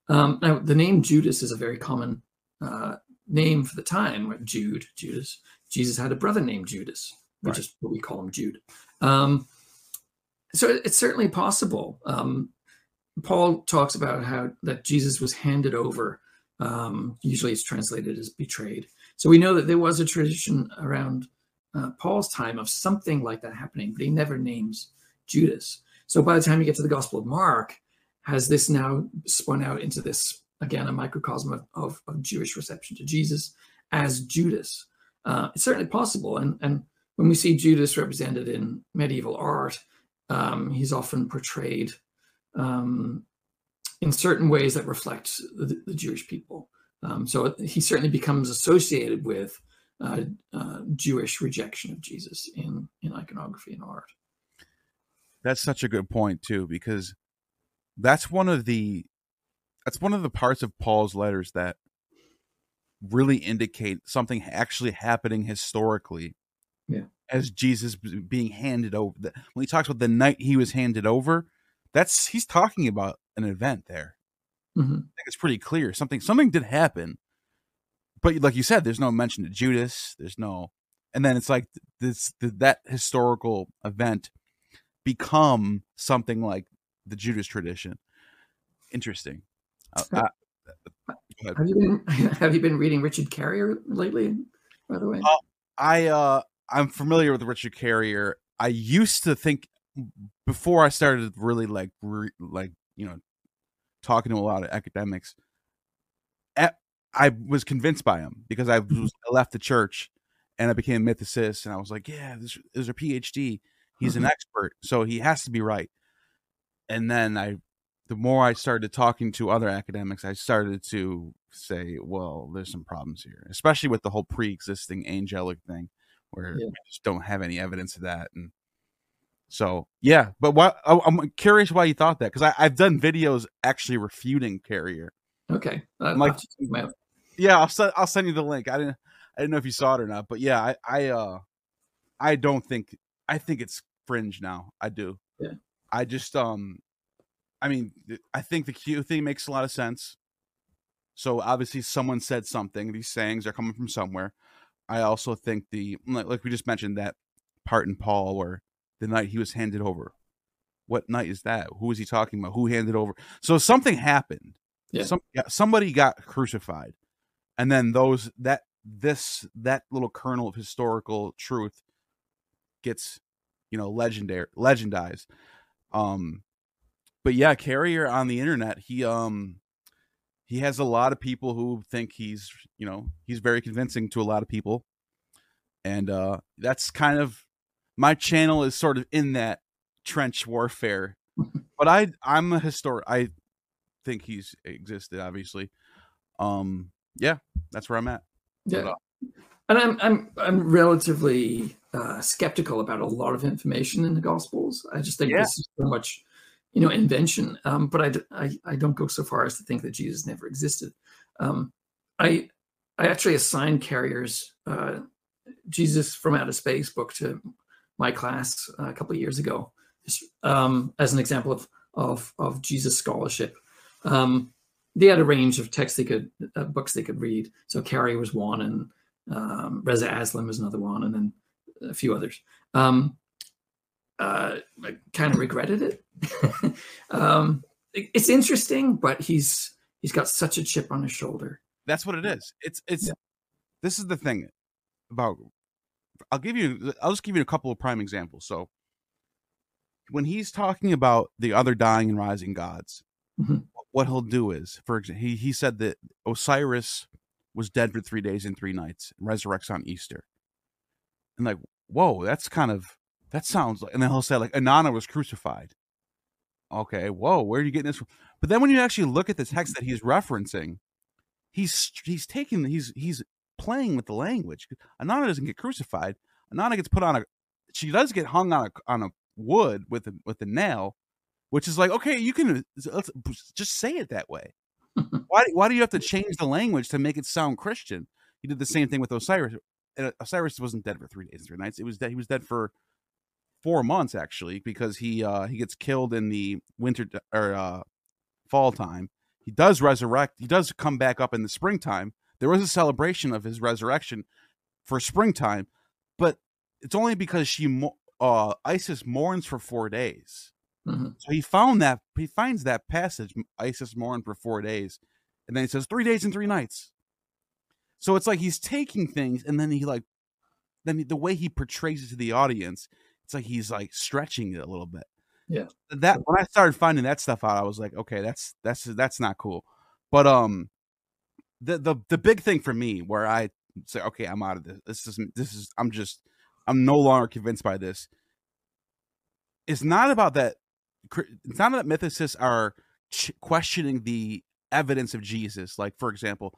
Um, now, the name Judas is a very common uh, name for the time. Jude, Judas. Jesus had a brother named Judas, which right. is what we call him Jude. Um, so it's certainly possible. Um, Paul talks about how that Jesus was handed over. Um, usually, it's translated as betrayed. So we know that there was a tradition around uh, Paul's time of something like that happening, but he never names Judas. So by the time you get to the Gospel of Mark, has this now spun out into this again a microcosm of, of, of Jewish reception to Jesus as Judas? Uh, it's certainly possible, and and when we see Judas represented in medieval art, um, he's often portrayed um, in certain ways that reflect the, the Jewish people. Um, so he certainly becomes associated with uh, uh, Jewish rejection of Jesus in in iconography and art. That's such a good point too, because that's one of the that's one of the parts of Paul's letters that really indicate something actually happening historically yeah. As Jesus being handed over. When he talks about the night he was handed over, that's he's talking about an event there. Mm-hmm. I think it's pretty clear something something did happen, but like you said, there's no mention to Judas. There's no, and then it's like this that historical event become something like the Judas tradition. Interesting. Uh, uh, have you been Have you been reading Richard Carrier lately? By the way, uh, I uh, I'm familiar with Richard Carrier. I used to think before I started really like re, like you know talking to a lot of academics. At, I was convinced by him because I was mm-hmm. I left the church and I became a mythicist, and I was like, yeah, this is a PhD. He's an mm-hmm. expert, so he has to be right. And then I, the more I started talking to other academics, I started to say, well, there's some problems here, especially with the whole pre-existing angelic thing, where Yeah. we just don't have any evidence of that. And so, yeah, but what I- I'm curious why you thought that because I've done videos actually refuting Carrier. Okay. I'll have to check them out. Yeah, I'll send I'll send you the link. I didn't I didn't know if you saw it or not, but yeah, I I uh I don't think I think it's fringe now. I do. Yeah. I just um I mean I think the Q thing makes a lot of sense. So obviously someone said something. These sayings are coming from somewhere. I also think the like, like we just mentioned that part in Paul where the night he was handed over. What night is that? Who is he talking about? Who handed over? So something happened. Yeah. Some yeah, somebody got crucified. And then those that this that little kernel of historical truth gets you know legendary legendized. Um but yeah, Carrier on the internet, he um he has a lot of people who think he's you know he's very convincing to a lot of people and uh that's kind of my channel is sort of in that trench warfare but i i'm a historic i think he's existed obviously um yeah that's where i'm at Yeah. But, uh, And I'm I'm I'm relatively uh, skeptical about a lot of information in the Gospels. I just think Yeah. this is so much, you know, invention. Um, but I don't go so far as to think that Jesus never existed. Um, I I actually assigned Carrier's uh, Jesus from Outer Space book to my class uh, a couple of years ago, um, as an example of of of Jesus scholarship. Um, they had a range of texts they could uh, books they could read. So Carrier was one, and um, Reza Aslan was another one, and then a few others. Um, uh, I kind of regretted it. um, It's interesting, but he's he's got such a chip on his shoulder. that's what it is it's it's Yeah. this is the thing about i'll give you i'll just give you a couple of prime examples so when he's talking about the other dying and rising gods Mhm. what he'll do is for example he, he said that osiris was dead for three days and three nights and resurrects on easter and like whoa that's kind of that sounds like and then he'll say like inanna was crucified. Okay whoa where are you getting this from? But then when you actually look at the text that he's referencing he's he's taking he's he's playing with the language. Inanna doesn't get crucified. Inanna gets put on a she does get hung on a on a wood with a with a nail which is like okay you can let's just say it that way. Why why do you have to change the language to make it sound christian? He did the same thing with osiris. Osiris wasn't dead for three days and three nights. It was dead he was dead for four months actually because he uh he gets killed in the winter or uh fall time. He does resurrect he does come back up in the springtime. There was a celebration of his resurrection for springtime but it's only because she uh isis mourns for four days. Mhm. so he found that he finds that passage isis mourned for four days and then he says three days and three nights. So it's like he's taking things and then he like then the way he portrays it to the audience it's like he's like stretching it a little bit. Yeah. that when i started finding that stuff out i was like okay that's that's that's not cool. But um the the the big thing for me where i say okay i'm out of this this is this is i'm just i'm no longer convinced by this it's not about that it's not that mythicists are ch- questioning the evidence of jesus. Like for example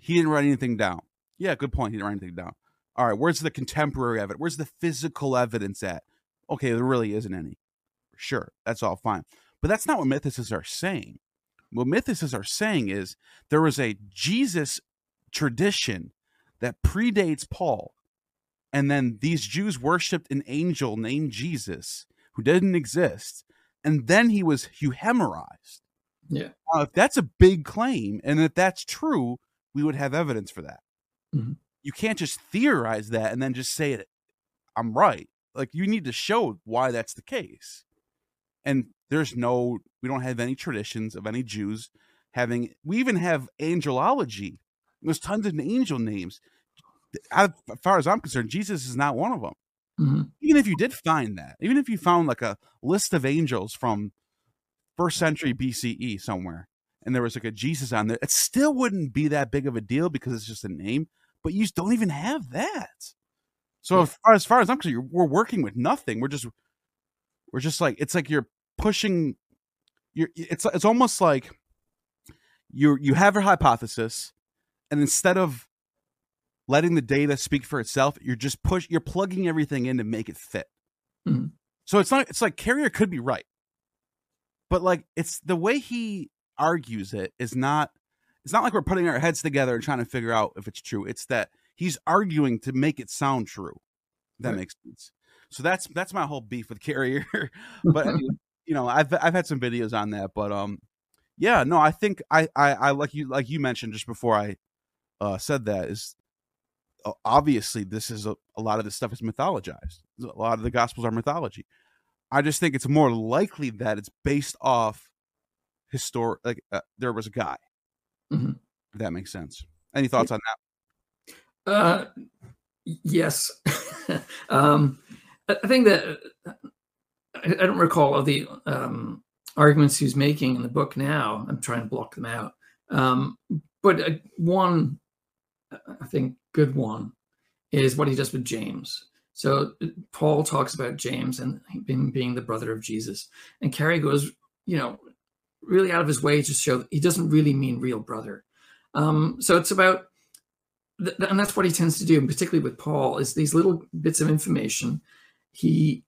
he didn't write anything down. Yeah good point he didn't write anything down. All right where's the contemporary evidence where's the physical evidence at okay there really isn't any sure that's all fine. But that's not what mythicists are saying. What mythicists are saying is there was a jesus tradition that predates paul and then these jews worshipped an angel named jesus who didn't exist and then he was euhemerized Yeah. now, if that's a big claim and if that's true we would have evidence for that. Mhm. you can't just theorize that and then just say it i'm right like you need to show why that's the case. And there's no we don't have any traditions of any jews having we even have angelology. There's tons of angel names. As far as i'm concerned jesus is not one of them Mhm. even if you did find that even if you found like a list of angels from first century bce somewhere and there was like a jesus on there it still wouldn't be that big of a deal because it's just a name but you don't even have that So Yeah. as, far, as far as I'm concerned, we're working with nothing. We're just we're just like it's like you're pushing. You're it's it's almost like you you have your hypothesis, and instead of letting the data speak for itself, you're just push you're plugging everything in to make it fit. Mhm. So it's not it's like Carrier could be right, but like it's the way he argues it is not. It's not like we're putting our heads together and trying to figure out if it's true. It's that he's arguing to make it sound true. That Right. makes sense. So that's that's my whole beef with Carrier. but you know, I've I've had some videos on that, but um, yeah, no, I think I I, I like you like you mentioned just before I uh said that is uh, obviously this is a, a lot of this stuff is mythologized. A lot of the gospels are mythology. I just think it's more likely that it's based off historic. Like uh, there was a guy. Mhm. If that makes sense. Any thoughts on that? Uh, yes. um, I think that I, I don't recall all the um, arguments he's making in the book now. I'm trying to block them out. Um, but uh, one, I think, good one is what he does with James. So Paul talks about James and him being the brother of Jesus, and Carrier goes, you know, really out of his way to show he doesn't really mean real brother. Um, so it's about th- and that's what he tends to do, and particularly with Paul, is these little bits of information. He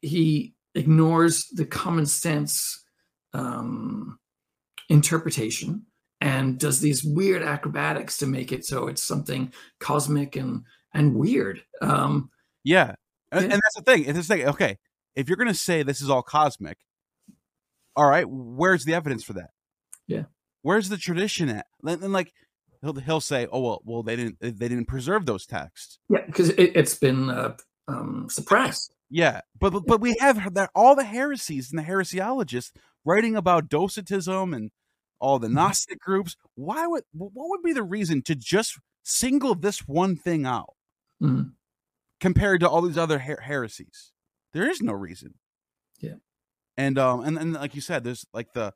he ignores the common sense um, interpretation and does these weird acrobatics to make it so it's something cosmic and and weird. Um, Yeah. And, Yeah. and that's the thing. It's the thing. Okay, if you're gonna say this is all cosmic, all right, where's the evidence for that? Yeah. Where's the tradition at? And, and like he'll he'll say, oh well, well they didn't they didn't preserve those texts. yeah, because it, it's been uh, um, suppressed. Yeah, but but, but we have that all the heresies and the heresiologists writing about docetism and all the Gnostic groups. Why would what would be the reason to just single this one thing out Mhm. compared to all these other her- heresies? There is no reason. Yeah. and um and, and like you said, there's like the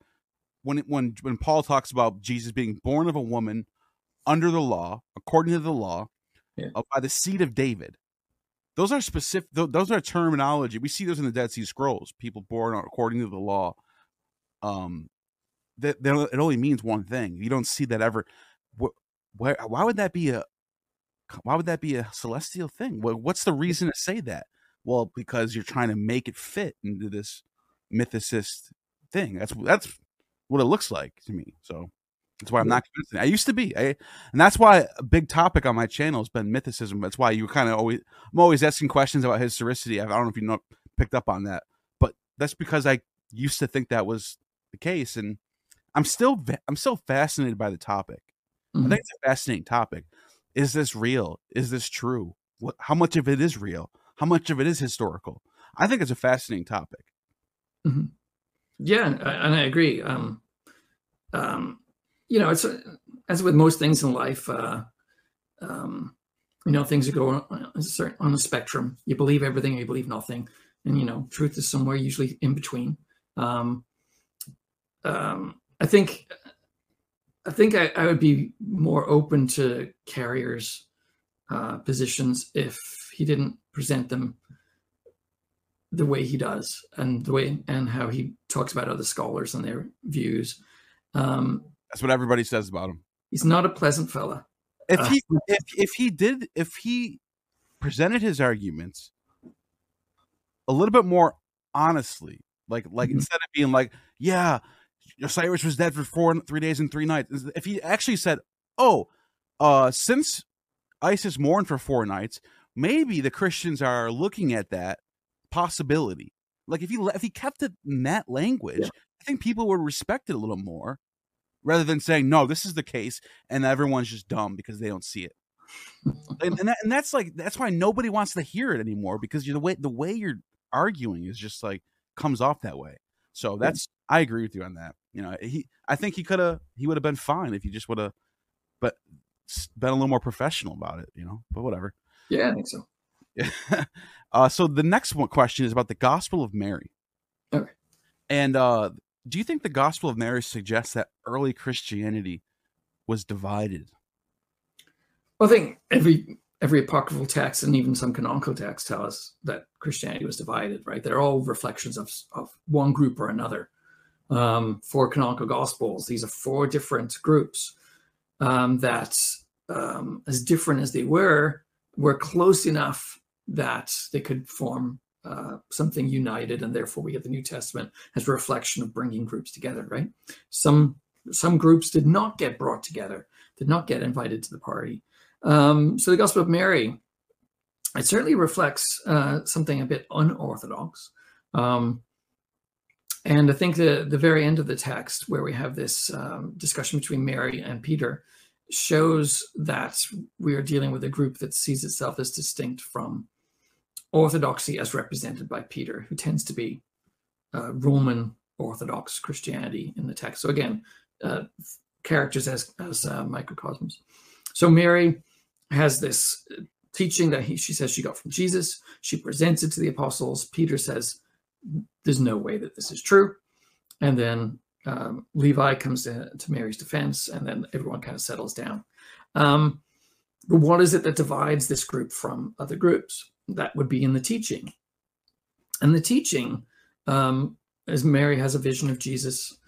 when when when Paul talks about Jesus being born of a woman under the law, according to the law, Yeah. uh, by the seed of David. Those are specific. th- Those are terminology. We see those in the Dead Sea Scrolls. People born according to the law. Um, that it only means one thing. You don't see that ever. Wh- Where? Why would that be a? Why would that be a celestial thing? Wha- What's the reason to say that? Well, because you're trying to make it fit into this mythicist thing. That's that's what it looks like to me. So that's why I'm not convinced. I used to be, I, and that's why a big topic on my channel has been mythicism. That's why you kind of always, I'm always asking questions about historicity. I don't know if you know picked up on that, but that's because I used to think that was the case, and I'm still I'm still fascinated by the topic. I Mhm. think it's a fascinating topic. Is this real? Is this true? What? How much of it is real? How much of it is historical? I think it's a fascinating topic. Yeah, and I agree. Um, um, you know, it's as with most things in life. Uh, um, you know, things going on a certain- on a spectrum. You believe everything, or you believe nothing, and you know, truth is somewhere usually in between. Um, um, I think, I think I, I would be more open to Carrier's uh, positions if he didn't present them the way he does and the way and how he talks about other scholars and their views. Um, That's what everybody says about him. he's not a pleasant fella. If Uh, he if if he did if he presented his arguments a little bit more honestly, like like Mhm. instead of being like, yeah, Osiris was dead for four three days and three nights. If he actually said, oh, uh, since Isis mourned for four nights, maybe the Christians are looking at that possibility. Like if he if he kept it in that language, Yeah. I think people would respect it a little more, rather than saying no, this is the case, and everyone's just dumb because they don't see it. and and, that, and that's like that's why nobody wants to hear it anymore because you're the way the way you're arguing is just like comes off that way. So that's I agree with you on that. You know, he I think he could have he would have been fine if he just would have, but been a little more professional about it. You know, but whatever. Yeah, I think so. uh, so the next one question is about the Gospel of Mary. Okay. And uh, do you think the Gospel of Mary suggests that early Christianity was divided? Well, I think every every apocryphal text and even some canonical texts tell us that Christianity was divided, right? They're all reflections of, of one group or another. Um, four canonical gospels, these are four different groups um, that, um, as different as they were, were close enough that they could form uh, something united, and therefore we get the New Testament as a reflection of bringing groups together, right? Some some groups did not get brought together, did not get invited to the party. Um, so the Gospel of Mary, it certainly reflects uh, something a bit unorthodox. Um, and I think the the very end of the text, where we have this um, discussion between Mary and Peter, shows that we are dealing with a group that sees itself as distinct from orthodoxy as represented by Peter, who tends to be uh, Roman Orthodox Christianity in the text. So again, uh, characters as as uh, microcosms. So Mary has this teaching that he, she says she got from Jesus. She presents it to the apostles. Peter says, "There's no way that this is true," and then um, Levi comes to, to, Mary's defense, and then everyone kind of settles down. Um, but what is it that divides this group from other groups? That would be in the teaching. And the teaching, um, as Mary has a vision of Jesus,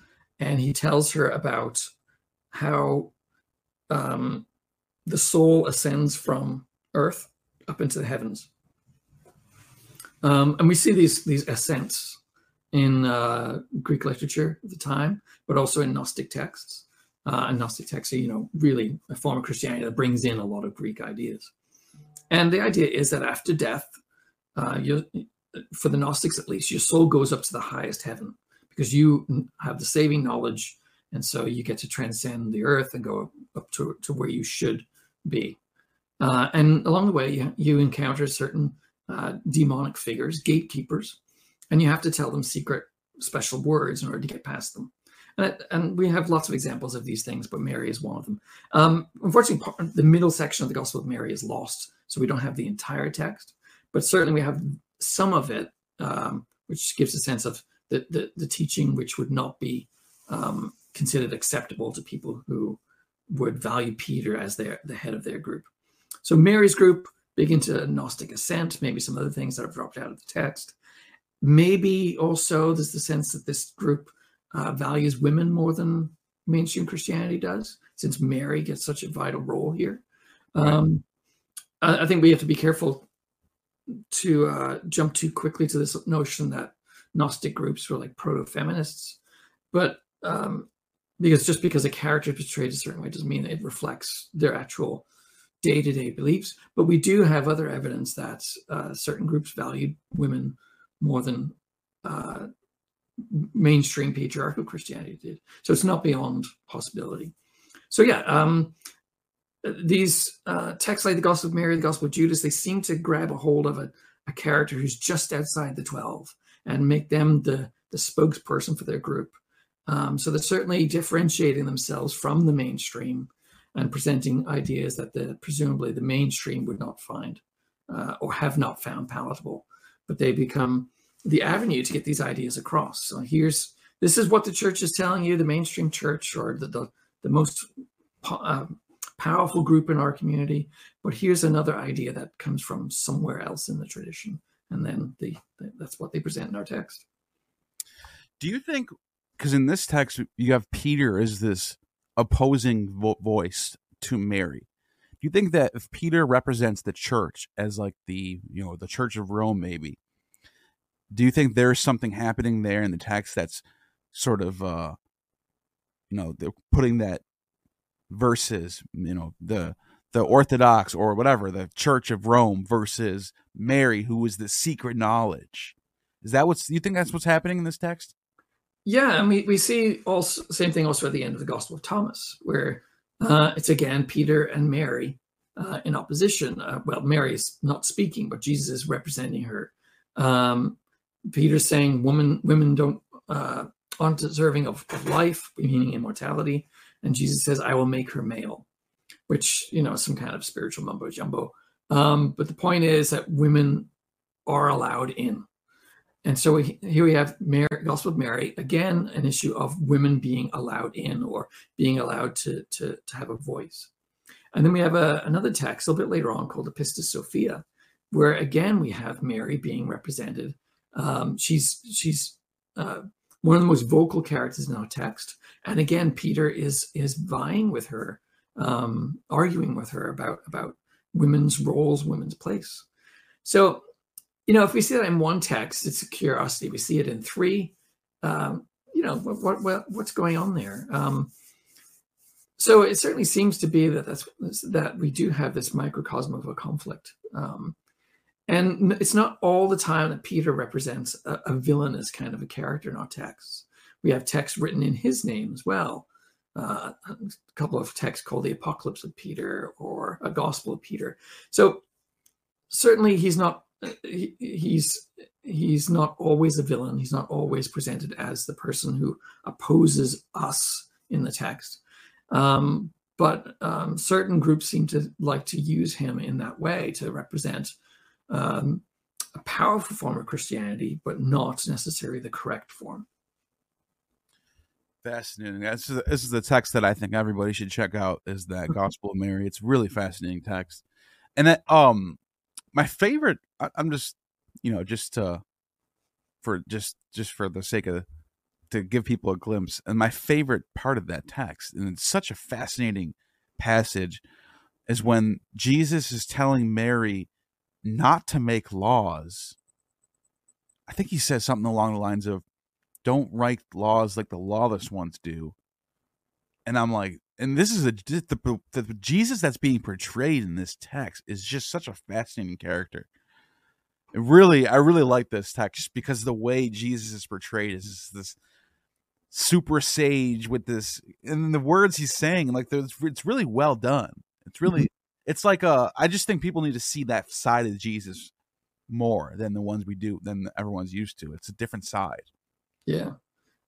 and he tells her about how um, the soul ascends from earth up into the heavens. Um, and we see these these ascents in uh, Greek literature at the time, but also in Gnostic texts. Uh, and Gnostic texts are, you know, really a form of Christianity that brings in a lot of Greek ideas. And the idea is that after death, uh, for the Gnostics at least, your soul goes up to the highest heaven because you have the saving knowledge, and so you get to transcend the earth and go up to, to where you should be. Uh, and along the way, you, you encounter certain uh, demonic figures, gatekeepers, and you have to tell them secret, special words in order to get past them. And, it, and we have lots of examples of these things, but Mary is one of them. Um, unfortunately, the middle section of the Gospel of Mary is lost, so we don't have the entire text, but certainly we have some of it, um, which gives a sense of the, the, the, teaching which would not be um, considered acceptable to people who would value Peter as their the head of their group. So Mary's group big into Gnostic ascent, maybe some other things that have dropped out of the text. Maybe also there's the sense that this group uh, values women more than mainstream Christianity does, since Mary gets such a vital role here. Um, I, think we have to be careful to uh, jump too quickly to this notion that Gnostic groups were like proto feminists, but um, because just because a character is portrayed a certain way doesn't mean it reflects their actual day-to-day beliefs. But we do have other evidence that uh, certain groups valued women more than uh, mainstream patriarchal christianity did. So it's not beyond possibility. So yeah um, these uh, texts like the gospel of mary the gospel of judas they seem to grab a hold of a, a character who's just outside the 12 and make them the, the spokesperson for their group um, so they're certainly differentiating themselves from the mainstream and presenting ideas that the presumably the mainstream would not find uh, or have not found palatable, but they become the avenue to get these ideas across. So here's this is what the church is telling you, the mainstream church or the the, the most uh, powerful group in our community. But here's another idea that comes from somewhere else in the tradition, and then the, that's what they present in our text. Do you think? Because in this text, you have Peter as this opposing vo- voice to Mary. Do you think that if Peter represents the church as like the you know the Church of Rome, maybe, do you think there's something happening there in the text that's sort of uh you know they're putting that versus you know the the Orthodox or whatever the Church of Rome versus Mary, who was the secret knowledge. Is that what's you think that's what's happening in this text? Yeah, and we, we see also same thing also at the end of the Gospel of Thomas, where uh, it's again Peter and Mary uh, in opposition. Uh, well, Mary is not speaking, but Jesus is representing her. Um, Peter's saying, "Woman, women don't uh, aren't deserving of, of life, meaning immortality," and Jesus says, "I will make her male," which you know some kind of spiritual mumbo jumbo. Um, but the point is that women are allowed in. And so we, here we have Mary, Gospel of Mary, again, an issue of women being allowed in or being allowed to, to, to have a voice. And then we have a, another text a little bit later on called Epistis Sophia, where again we have Mary being represented. Um, she's she's uh, one of the most vocal characters in our text, and again Peter is is vying with her, um, arguing with her about about women's roles, women's place. So, you know, if we see that in one text, it's a curiosity. We see it in three. Um, you know, what, what what's going on there? Um, so it certainly seems to be that that's that we do have this microcosm of a conflict. Um, and it's not all the time that Peter represents a, a, villainous kind of a character in our texts. We have texts written in his name as well. Uh, a couple of texts called the Apocalypse of Peter or a Gospel of Peter. So certainly he's not he, he's he's not always a villain. He's not always presented as the person who opposes us in the text. Um, but um, certain groups seem to like to use him in that way to represent um, a powerful form of Christianity, but not necessarily the correct form. Fascinating. This is, this is the text that I think everybody should check out. Is that Gospel of Mary? It's really fascinating text, and that um, my favorite. I, I'm just you know just to for just just for the sake of to give people a glimpse. And my favorite part of that text, and it's such a fascinating passage, is when Jesus is telling Mary not to make laws. I think he says something along the lines of, don't write laws like the lawless ones do. And I'm like, and this is a the, the, the Jesus that's being portrayed in this text is just such a fascinating character. Really, I really like this text because the way Jesus is portrayed is this super sage with this and the words he's saying like it's really well done it's really mm-hmm. It's like a i just think people need to see that side of jesus more than the ones we do than everyone's used to. It's a different side. Yeah.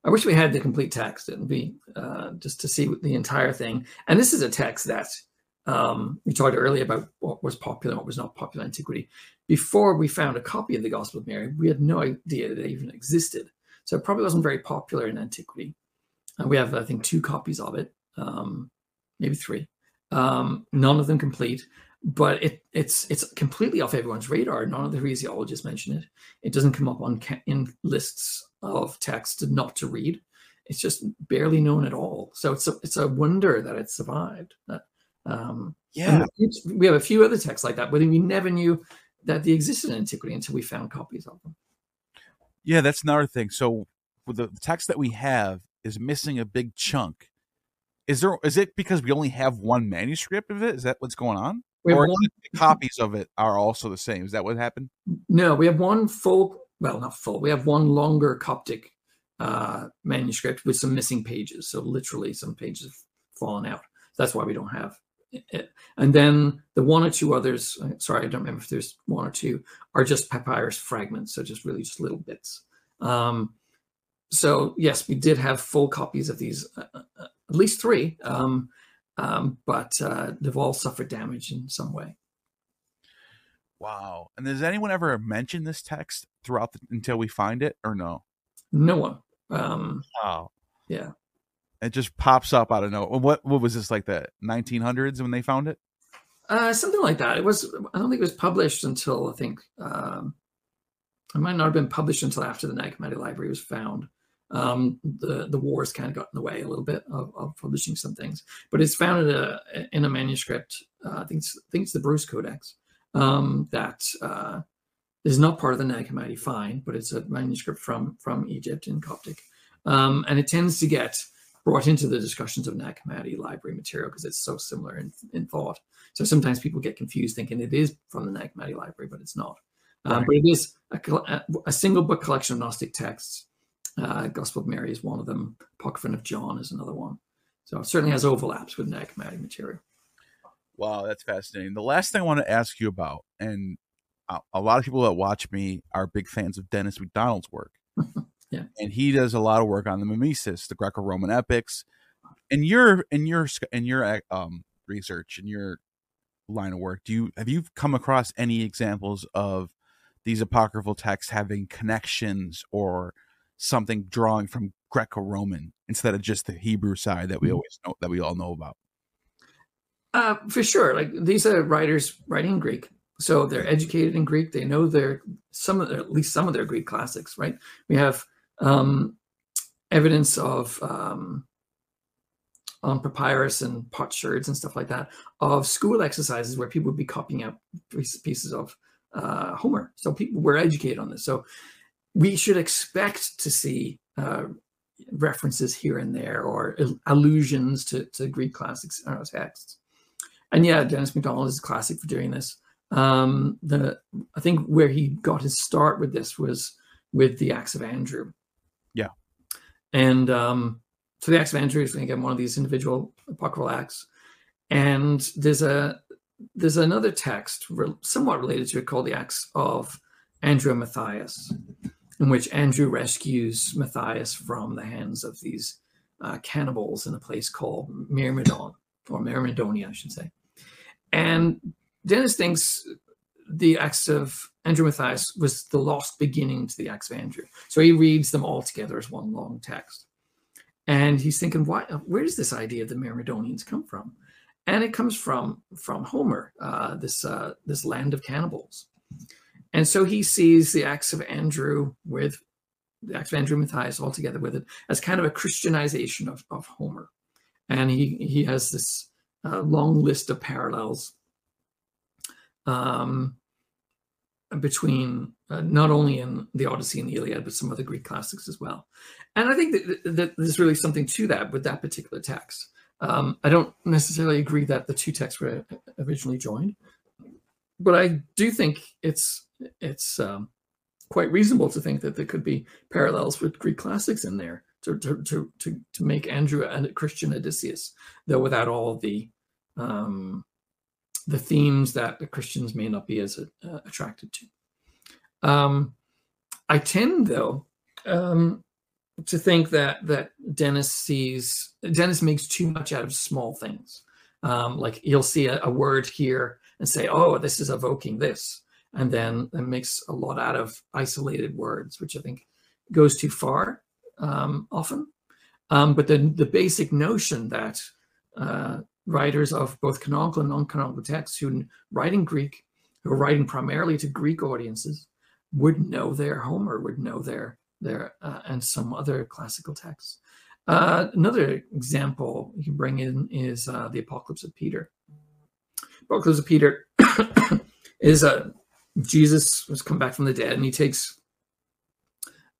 I wish we had the complete text. And be uh, just to see the entire thing. And this is a text that um, we talked earlier about what was popular and what was not popular in antiquity. Before we found a copy of the gospel of mary we had no idea that it even existed. So it probably wasn't very popular in antiquity. Uh, we have, I think, two copies of it, um, maybe three. Um, none of them complete, but it, it's it's completely off everyone's radar. None of the heresiologists mention it. It doesn't come up on in lists of texts not to read. It's just barely known at all. So it's a it's a wonder that it survived. That, um, yeah, we have a few other texts like that, but we never knew that they existed in antiquity until we found copies of them. Yeah, that's another thing. So the text that we have is missing a big chunk. Is there is it because we only have one manuscript of it? Is that what's going on? or one, copies of it are also the same. Is that what happened? No, we have one full, well, not full. We have one longer Coptic uh, manuscript with some missing pages. So literally, some pages have fallen out. That's why we don't have it. And then the one or two others, uh, sorry, I don't remember if there's one or two, are just papyrus fragments. So just really just little bits. Um, so yes, we did have full copies of these, uh, uh, at least three, um, um, but uh, they've all suffered damage in some way. Wow! And does anyone ever mention this text throughout the, until we find it, or no? No one. Um, wow. Yeah. It just pops up out of nowhere. What what was this like the 1900s when they found it? Uh, something like that. It was. I don't think it was published until I think um, it might not have been published until after the Nag Hammadi Library was found. Um, the the wars kind of got in the way a little bit of, of publishing some things, but it's found in a in a manuscript. Uh, I think it's, I think it's the Bruce Codex um, that uh, is not part of the Nag Hammadi find, but it's a manuscript from from Egypt in Coptic, um, and it tends to get brought into the discussions of Nag Hammadi library material because it's so similar in, in thought. So sometimes people get confused thinking it is from the Nag Hammadi library, but it's not. Um, but it is a, a, single book collection of Gnostic texts. Uh, Gospel of Mary is one of them. Apocryphon of John is another one. So it certainly has overlaps with Nag Hammadi material. Wow, that's fascinating. The last thing I want to ask you about, and a, lot of people that watch me are big fans of Dennis MacDonald's work. Yeah. And he does a lot of work on the mimesis, the Greco-Roman epics. And your in your in your um research in your line of work, do you have you come across any examples of these apocryphal texts having connections or something drawing from Greco-Roman instead of just the Hebrew side that we mm-hmm. always know that we all know about? Uh, for sure. Like these are writers writing in Greek, so they're educated in Greek. They know their some of their, at least some of their Greek classics, right? We have um, evidence of um, on papyrus and potsherds and stuff like that of school exercises where people would be copying out pieces of uh, Homer. So people were educated on this. So we should expect to see uh, references here and there or allusions to, to Greek classics uh, texts. And yeah, Dennis MacDonald is classic for doing this. Um, the I think where he got his start with this was with the Acts of Andrew. Yeah, and um, so the Acts of Andrew is again one of these individual apocryphal acts, and there's a there's another text re- somewhat related to it called the Acts of Andrew and Matthias, in which Andrew rescues Matthias from the hands of these uh, cannibals in a place called Myrmidon or Myrmidonia, I should say. And Dennis thinks the Acts of Andrew Matthias was the lost beginning to the Acts of Andrew. So he reads them all together as one long text. And he's thinking, why, where does this idea of the Myrmidonians come from? And it comes from from Homer, uh, this uh, this land of cannibals. And so he sees the Acts of Andrew with the Acts of Andrew Matthias all together with it as kind of a Christianization of, of Homer. And he he has this uh, long list of parallels um, between uh, not only in the Odyssey and the Iliad, but some other Greek classics as well. And I think that, that there's really something to that with that particular text. Um, I don't necessarily agree that the two texts were originally joined, but I do think it's it's um, quite reasonable to think that there could be parallels with Greek classics in there to to to to, to make Andrew a Christian Odysseus, though without all the um, the themes that the Christians may not be as uh, attracted to. Um, I tend, though, um, to think that that Dennis sees Dennis makes too much out of small things. Um, like he'll see a, a, word here and say, "Oh, this is evoking this," and then it makes a lot out of isolated words, which I think goes too far um, often. Um, but the the basic notion that uh, writers of both canonical and non-canonical texts who write in Greek, who are writing primarily to Greek audiences, would know their Homer, would know their their uh, and some other classical texts. Uh, another example you can bring in is uh, the Apocalypse of Peter. Apocalypse of Peter is a Jesus has come back from the dead, and he takes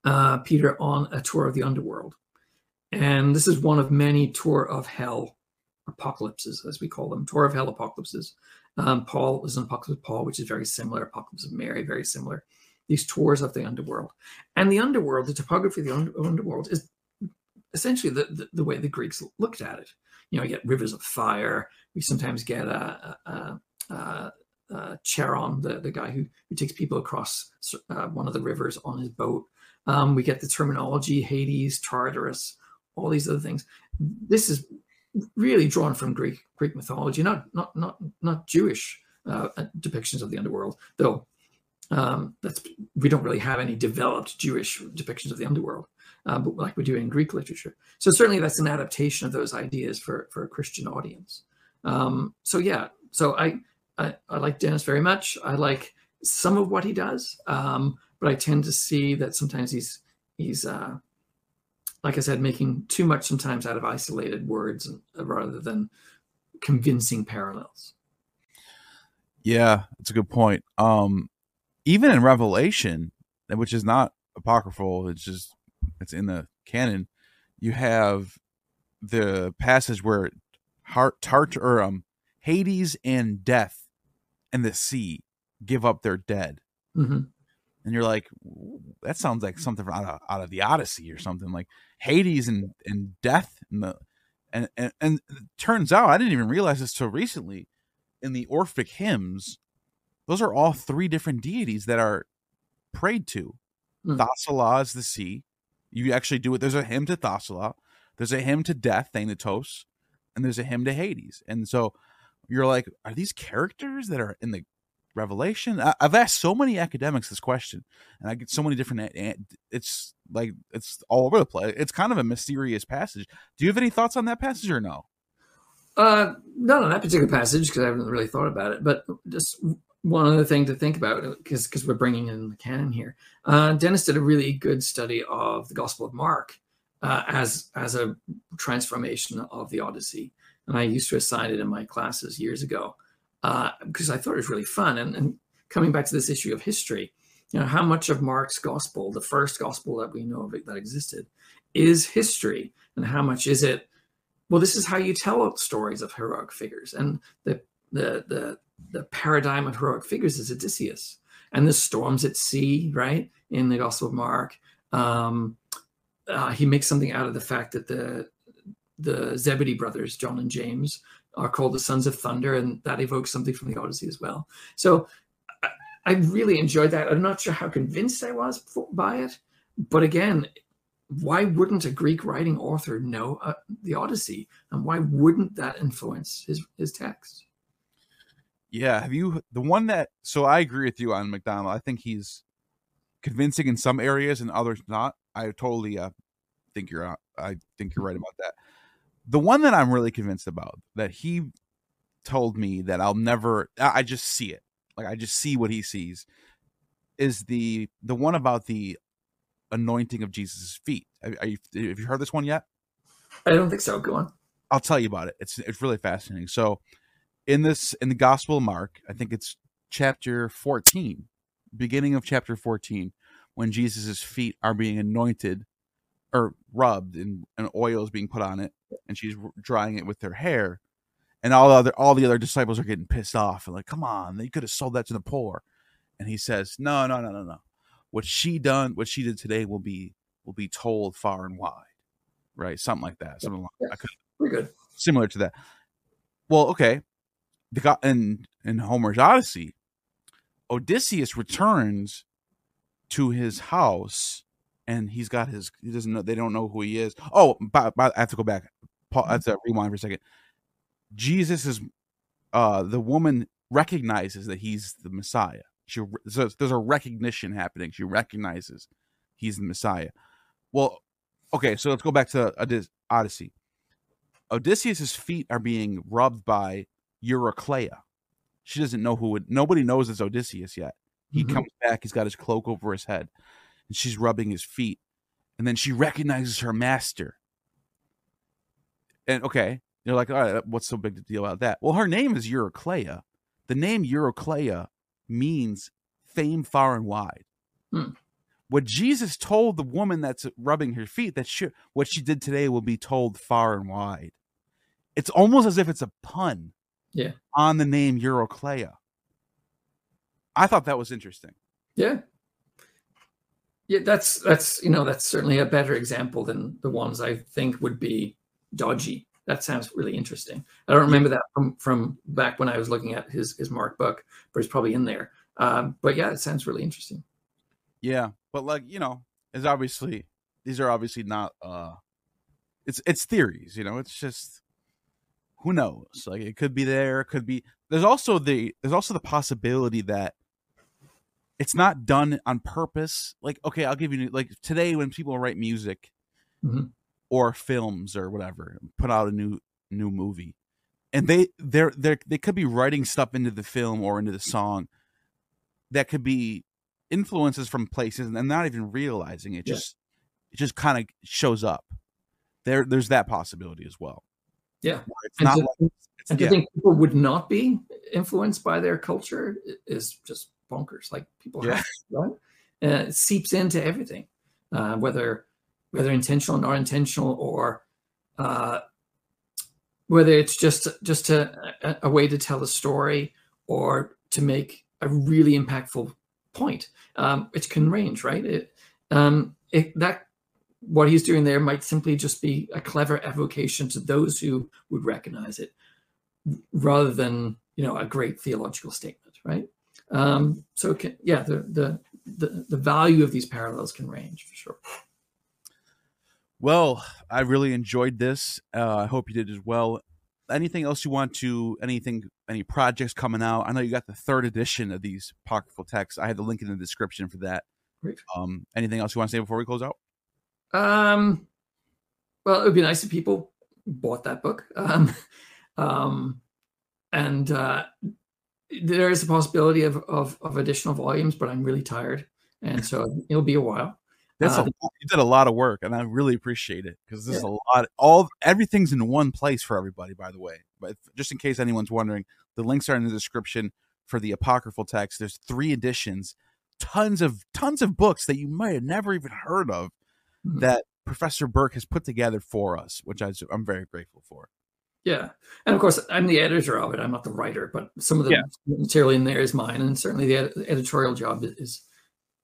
uh, Peter on a tour of the underworld. And this is one of many tour of hell apocalypses, as we call them, Tour of Hell apocalypses. Um, Paul is an apocalypse of Paul, which is very similar. Apocalypse of Mary, very similar. These tours of the underworld. And the underworld, the topography of the under- underworld is essentially the, the, the, way the Greeks looked at it. You know, you get rivers of fire. We sometimes get a, a, a, a Charon, the, the guy who, who takes people across uh, one of the rivers on his boat. Um, we get the terminology Hades, Tartarus, all these other things. This is really drawn from Greek Greek mythology, not not not not Jewish uh, depictions of the underworld, though. Um, that's we don't really have any developed Jewish depictions of the underworld, uh, but like we do in Greek literature. So certainly that's an adaptation of those ideas for for a Christian audience. Um, so yeah, so I, I, I like Dennis very much. I like some of what he does, um, but I tend to see that sometimes he's he's uh, like I said, making too much sometimes out of isolated words rather than convincing parallels. Yeah, that's a good point. Um, even in Revelation, which is not apocryphal, it's just it's in the canon. You have the passage where heart, tart or um, Hades and death and the sea give up their dead. Mm-hmm and you're like, that sounds like something out of out of the Odyssey or something like Hades and and death and the and and, and turns out I didn't even realize this till recently in the Orphic hymns, those are all three different deities that are prayed to. Mm. Thasala is the sea. You actually do it. There's a hymn to Thasala. There's a hymn to death, Thanatos, and there's a hymn to Hades. And so you're like, are these characters that are in the revelation I, have asked so many academics this question and i get so many different it's like it's all over the place it's kind of a mysterious passage do you have any thoughts on that passage or no Uh, not on that particular passage because I haven't really thought about it, but just one other thing to think about because because we're bringing in the canon here. Uh, Dennis did a really good study of the Gospel of Mark uh, as as a transformation of the Odyssey, and I used to assign it in my classes years ago because uh, I thought it was really fun. And, and coming back to this issue of history, you know, how much of Mark's Gospel, the first Gospel that we know of it, that existed, is history, and how much is it? Well, this is how you tell stories of heroic figures, and the the the the paradigm of heroic figures is Odysseus and the storms at sea, right? In the Gospel of Mark, um, uh, he makes something out of the fact that the the Zebedee brothers, John and James, are called the sons of thunder, and that evokes something from the Odyssey as well. So I, I really enjoyed that. I'm not sure how convinced I was by it, but again, why wouldn't a Greek writing author know uh, the Odyssey, and why wouldn't that influence his his text? Yeah, have you the one that? So I agree with you on MacDonald. I think he's convincing in some areas and others not. I totally uh, think you're. I think you're right about that. The one that I'm really convinced about that he told me that I'll never. I just see it. Like I just see what he sees. Is the the one about the anointing of Jesus' feet? Are you, have you heard this one yet? I don't think so. Go on. I'll tell you about it. It's it's really fascinating. So in this in the Gospel of Mark, I think it's chapter 14, beginning of chapter 14, when Jesus' feet are being anointed or rubbed and, and oil is being put on it, and she's drying it with her hair. And all the other all the other disciples are getting pissed off and like, come on, they could have sold that to the poor. And he says, No, no, no, no, no. What she done, what she did today will be will be told far and wide. Right? Something like that. Something like that. Pretty good. Similar to that. Well, okay the God in in Homer's Odyssey, Odysseus returns to his house and he's got his he doesn't know they don't know who he is. Oh, I have to go back. Paul, I have to rewind for a second. Jesus is uh the woman recognizes that he's the Messiah. She so there's a recognition happening. She recognizes he's the Messiah. Well, okay, so let's go back to Odyssey. Odysseus's feet are being rubbed by Eurycleia. She doesn't know who it. Nobody knows it's Odysseus yet. He mm-hmm. comes back. He's got his cloak over his head, and she's rubbing his feet. And then she recognizes her master. And okay, you're like, all right, what's so big the deal about that? Well, her name is Eurycleia. The name Eurycleia means fame far and wide. Hmm. What Jesus told the woman that's rubbing her feet that she, what she did today will be told far and wide. It's almost as if it's a pun yeah on the name Eurycleia. I thought that was interesting. Yeah. Yeah, that's that's you know that's certainly a better example than the ones I think would be dodgy. That sounds really interesting. I don't remember that from from back when I was looking at his his Mark book, but it's probably in there. Um, but yeah, it sounds really interesting. Yeah, but like you know, is obviously these are obviously not. uh It's it's theories, you know. It's just who knows? Like it could be there, it could be. There's also the there's also the possibility that it's not done on purpose. Like okay, I'll give you like today when people write music mm-hmm. or films or whatever, put out a new new movie, and they they're they they could be writing stuff into the film or into the song that could be influences from places and not even realizing it. Yeah. Just it just kind of shows up. There there's that possibility as well. Yeah. It's and to, like, it's, and to think people would not be influenced by their culture is just bonkers. Like people yeah. have, right? It seeps into everything, uh, whether whether intentional or unintentional, or uh, whether it's just just a, a, way to tell a story or to make a really impactful point. Um, it can range, right? It, um, it, that what he's doing there might simply just be a clever evocation to those who would recognize it rather than you know a great theological statement right? Um, so can, yeah the, the the the value of these parallels can range for sure. Well i really enjoyed this. Uh, i hope you did as well. Anything else you want to anything any projects coming out? I know you got the third edition of these apocryphal texts. I had the link in the description for that. Great. um anything else you want to say before we close out um, well, it would be nice if people bought that book. Um, Um, and uh, there is a possibility of, of, of additional volumes, but I'm really tired, and so it'll be a while. That's uh, a, you did a lot of work, and I really appreciate it because this yeah. is a lot. All everything's in one place for everybody. By the way, but just in case anyone's wondering, the links are in the description for the apocryphal text. There's three editions, tons of tons of books that you might have never even heard of mm-hmm. that Professor Burke has put together for us, which I, am very grateful for. Yeah, and of course, I'm the editor of it. I'm not the writer, but some of the yeah. material in there is mine, and certainly the ed- editorial job is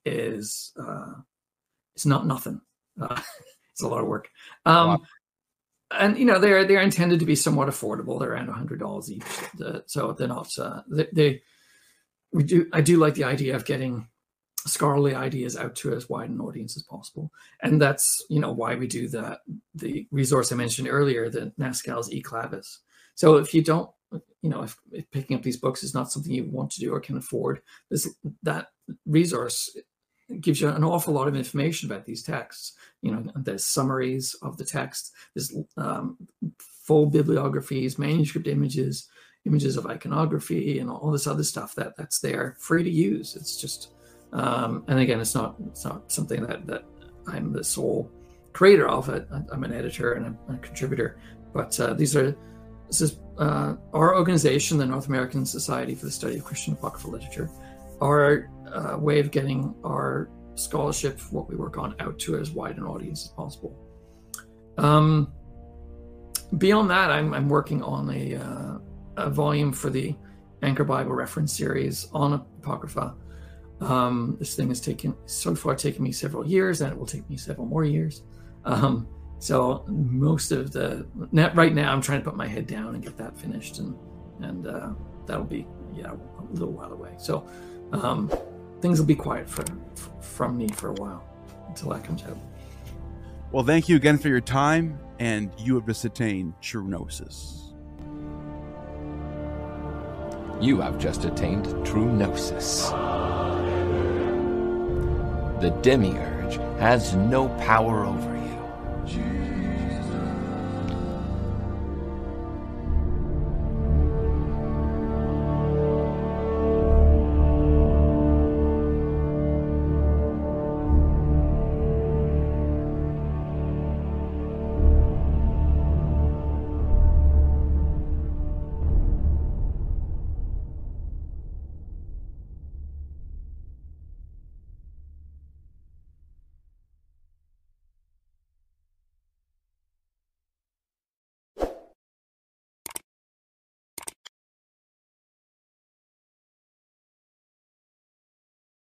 is uh, it's not nothing. Uh, it's a lot of work. Um, wow. And you know they're they're intended to be somewhat affordable. They're around hundred dollars each, so they're not. Uh, they, they we do. I do like the idea of getting scholarly ideas out to as wide an audience as possible. And that's, you know, why we do that, the resource I mentioned earlier, the NASSCAL's eClavis. So if you don't, you know, if, if, picking up these books is not something you want to do or can afford, this that resource gives you an awful lot of information about these texts. You know, there's summaries of the text, there's um, full bibliographies, manuscript images, images of iconography, and all this other stuff that that's there, free to use. It's just um, and again, it's not it's not something that that I'm the sole creator of it. I'm an editor and a, a contributor, but uh, these are this is uh, our organization, the North American Society for the Study of Christian Apocryphal Literature, our uh, way of getting our scholarship, what we work on, out to as wide an audience as possible. Um, beyond that, I'm, I'm working on a, uh, a volume for the Anchor Bible reference series on Apocrypha. Um, this thing has taken so far taken me several years, and it will take me several more years. Um, so most of the net right now, I'm trying to put my head down and get that finished, and and uh, that'll be yeah a little while away. So um, things will be quiet for, for, from me for a while until that comes out. Well, thank you again for your time, and you have just attained true gnosis. You have just attained true gnosis the demiurge has no power over.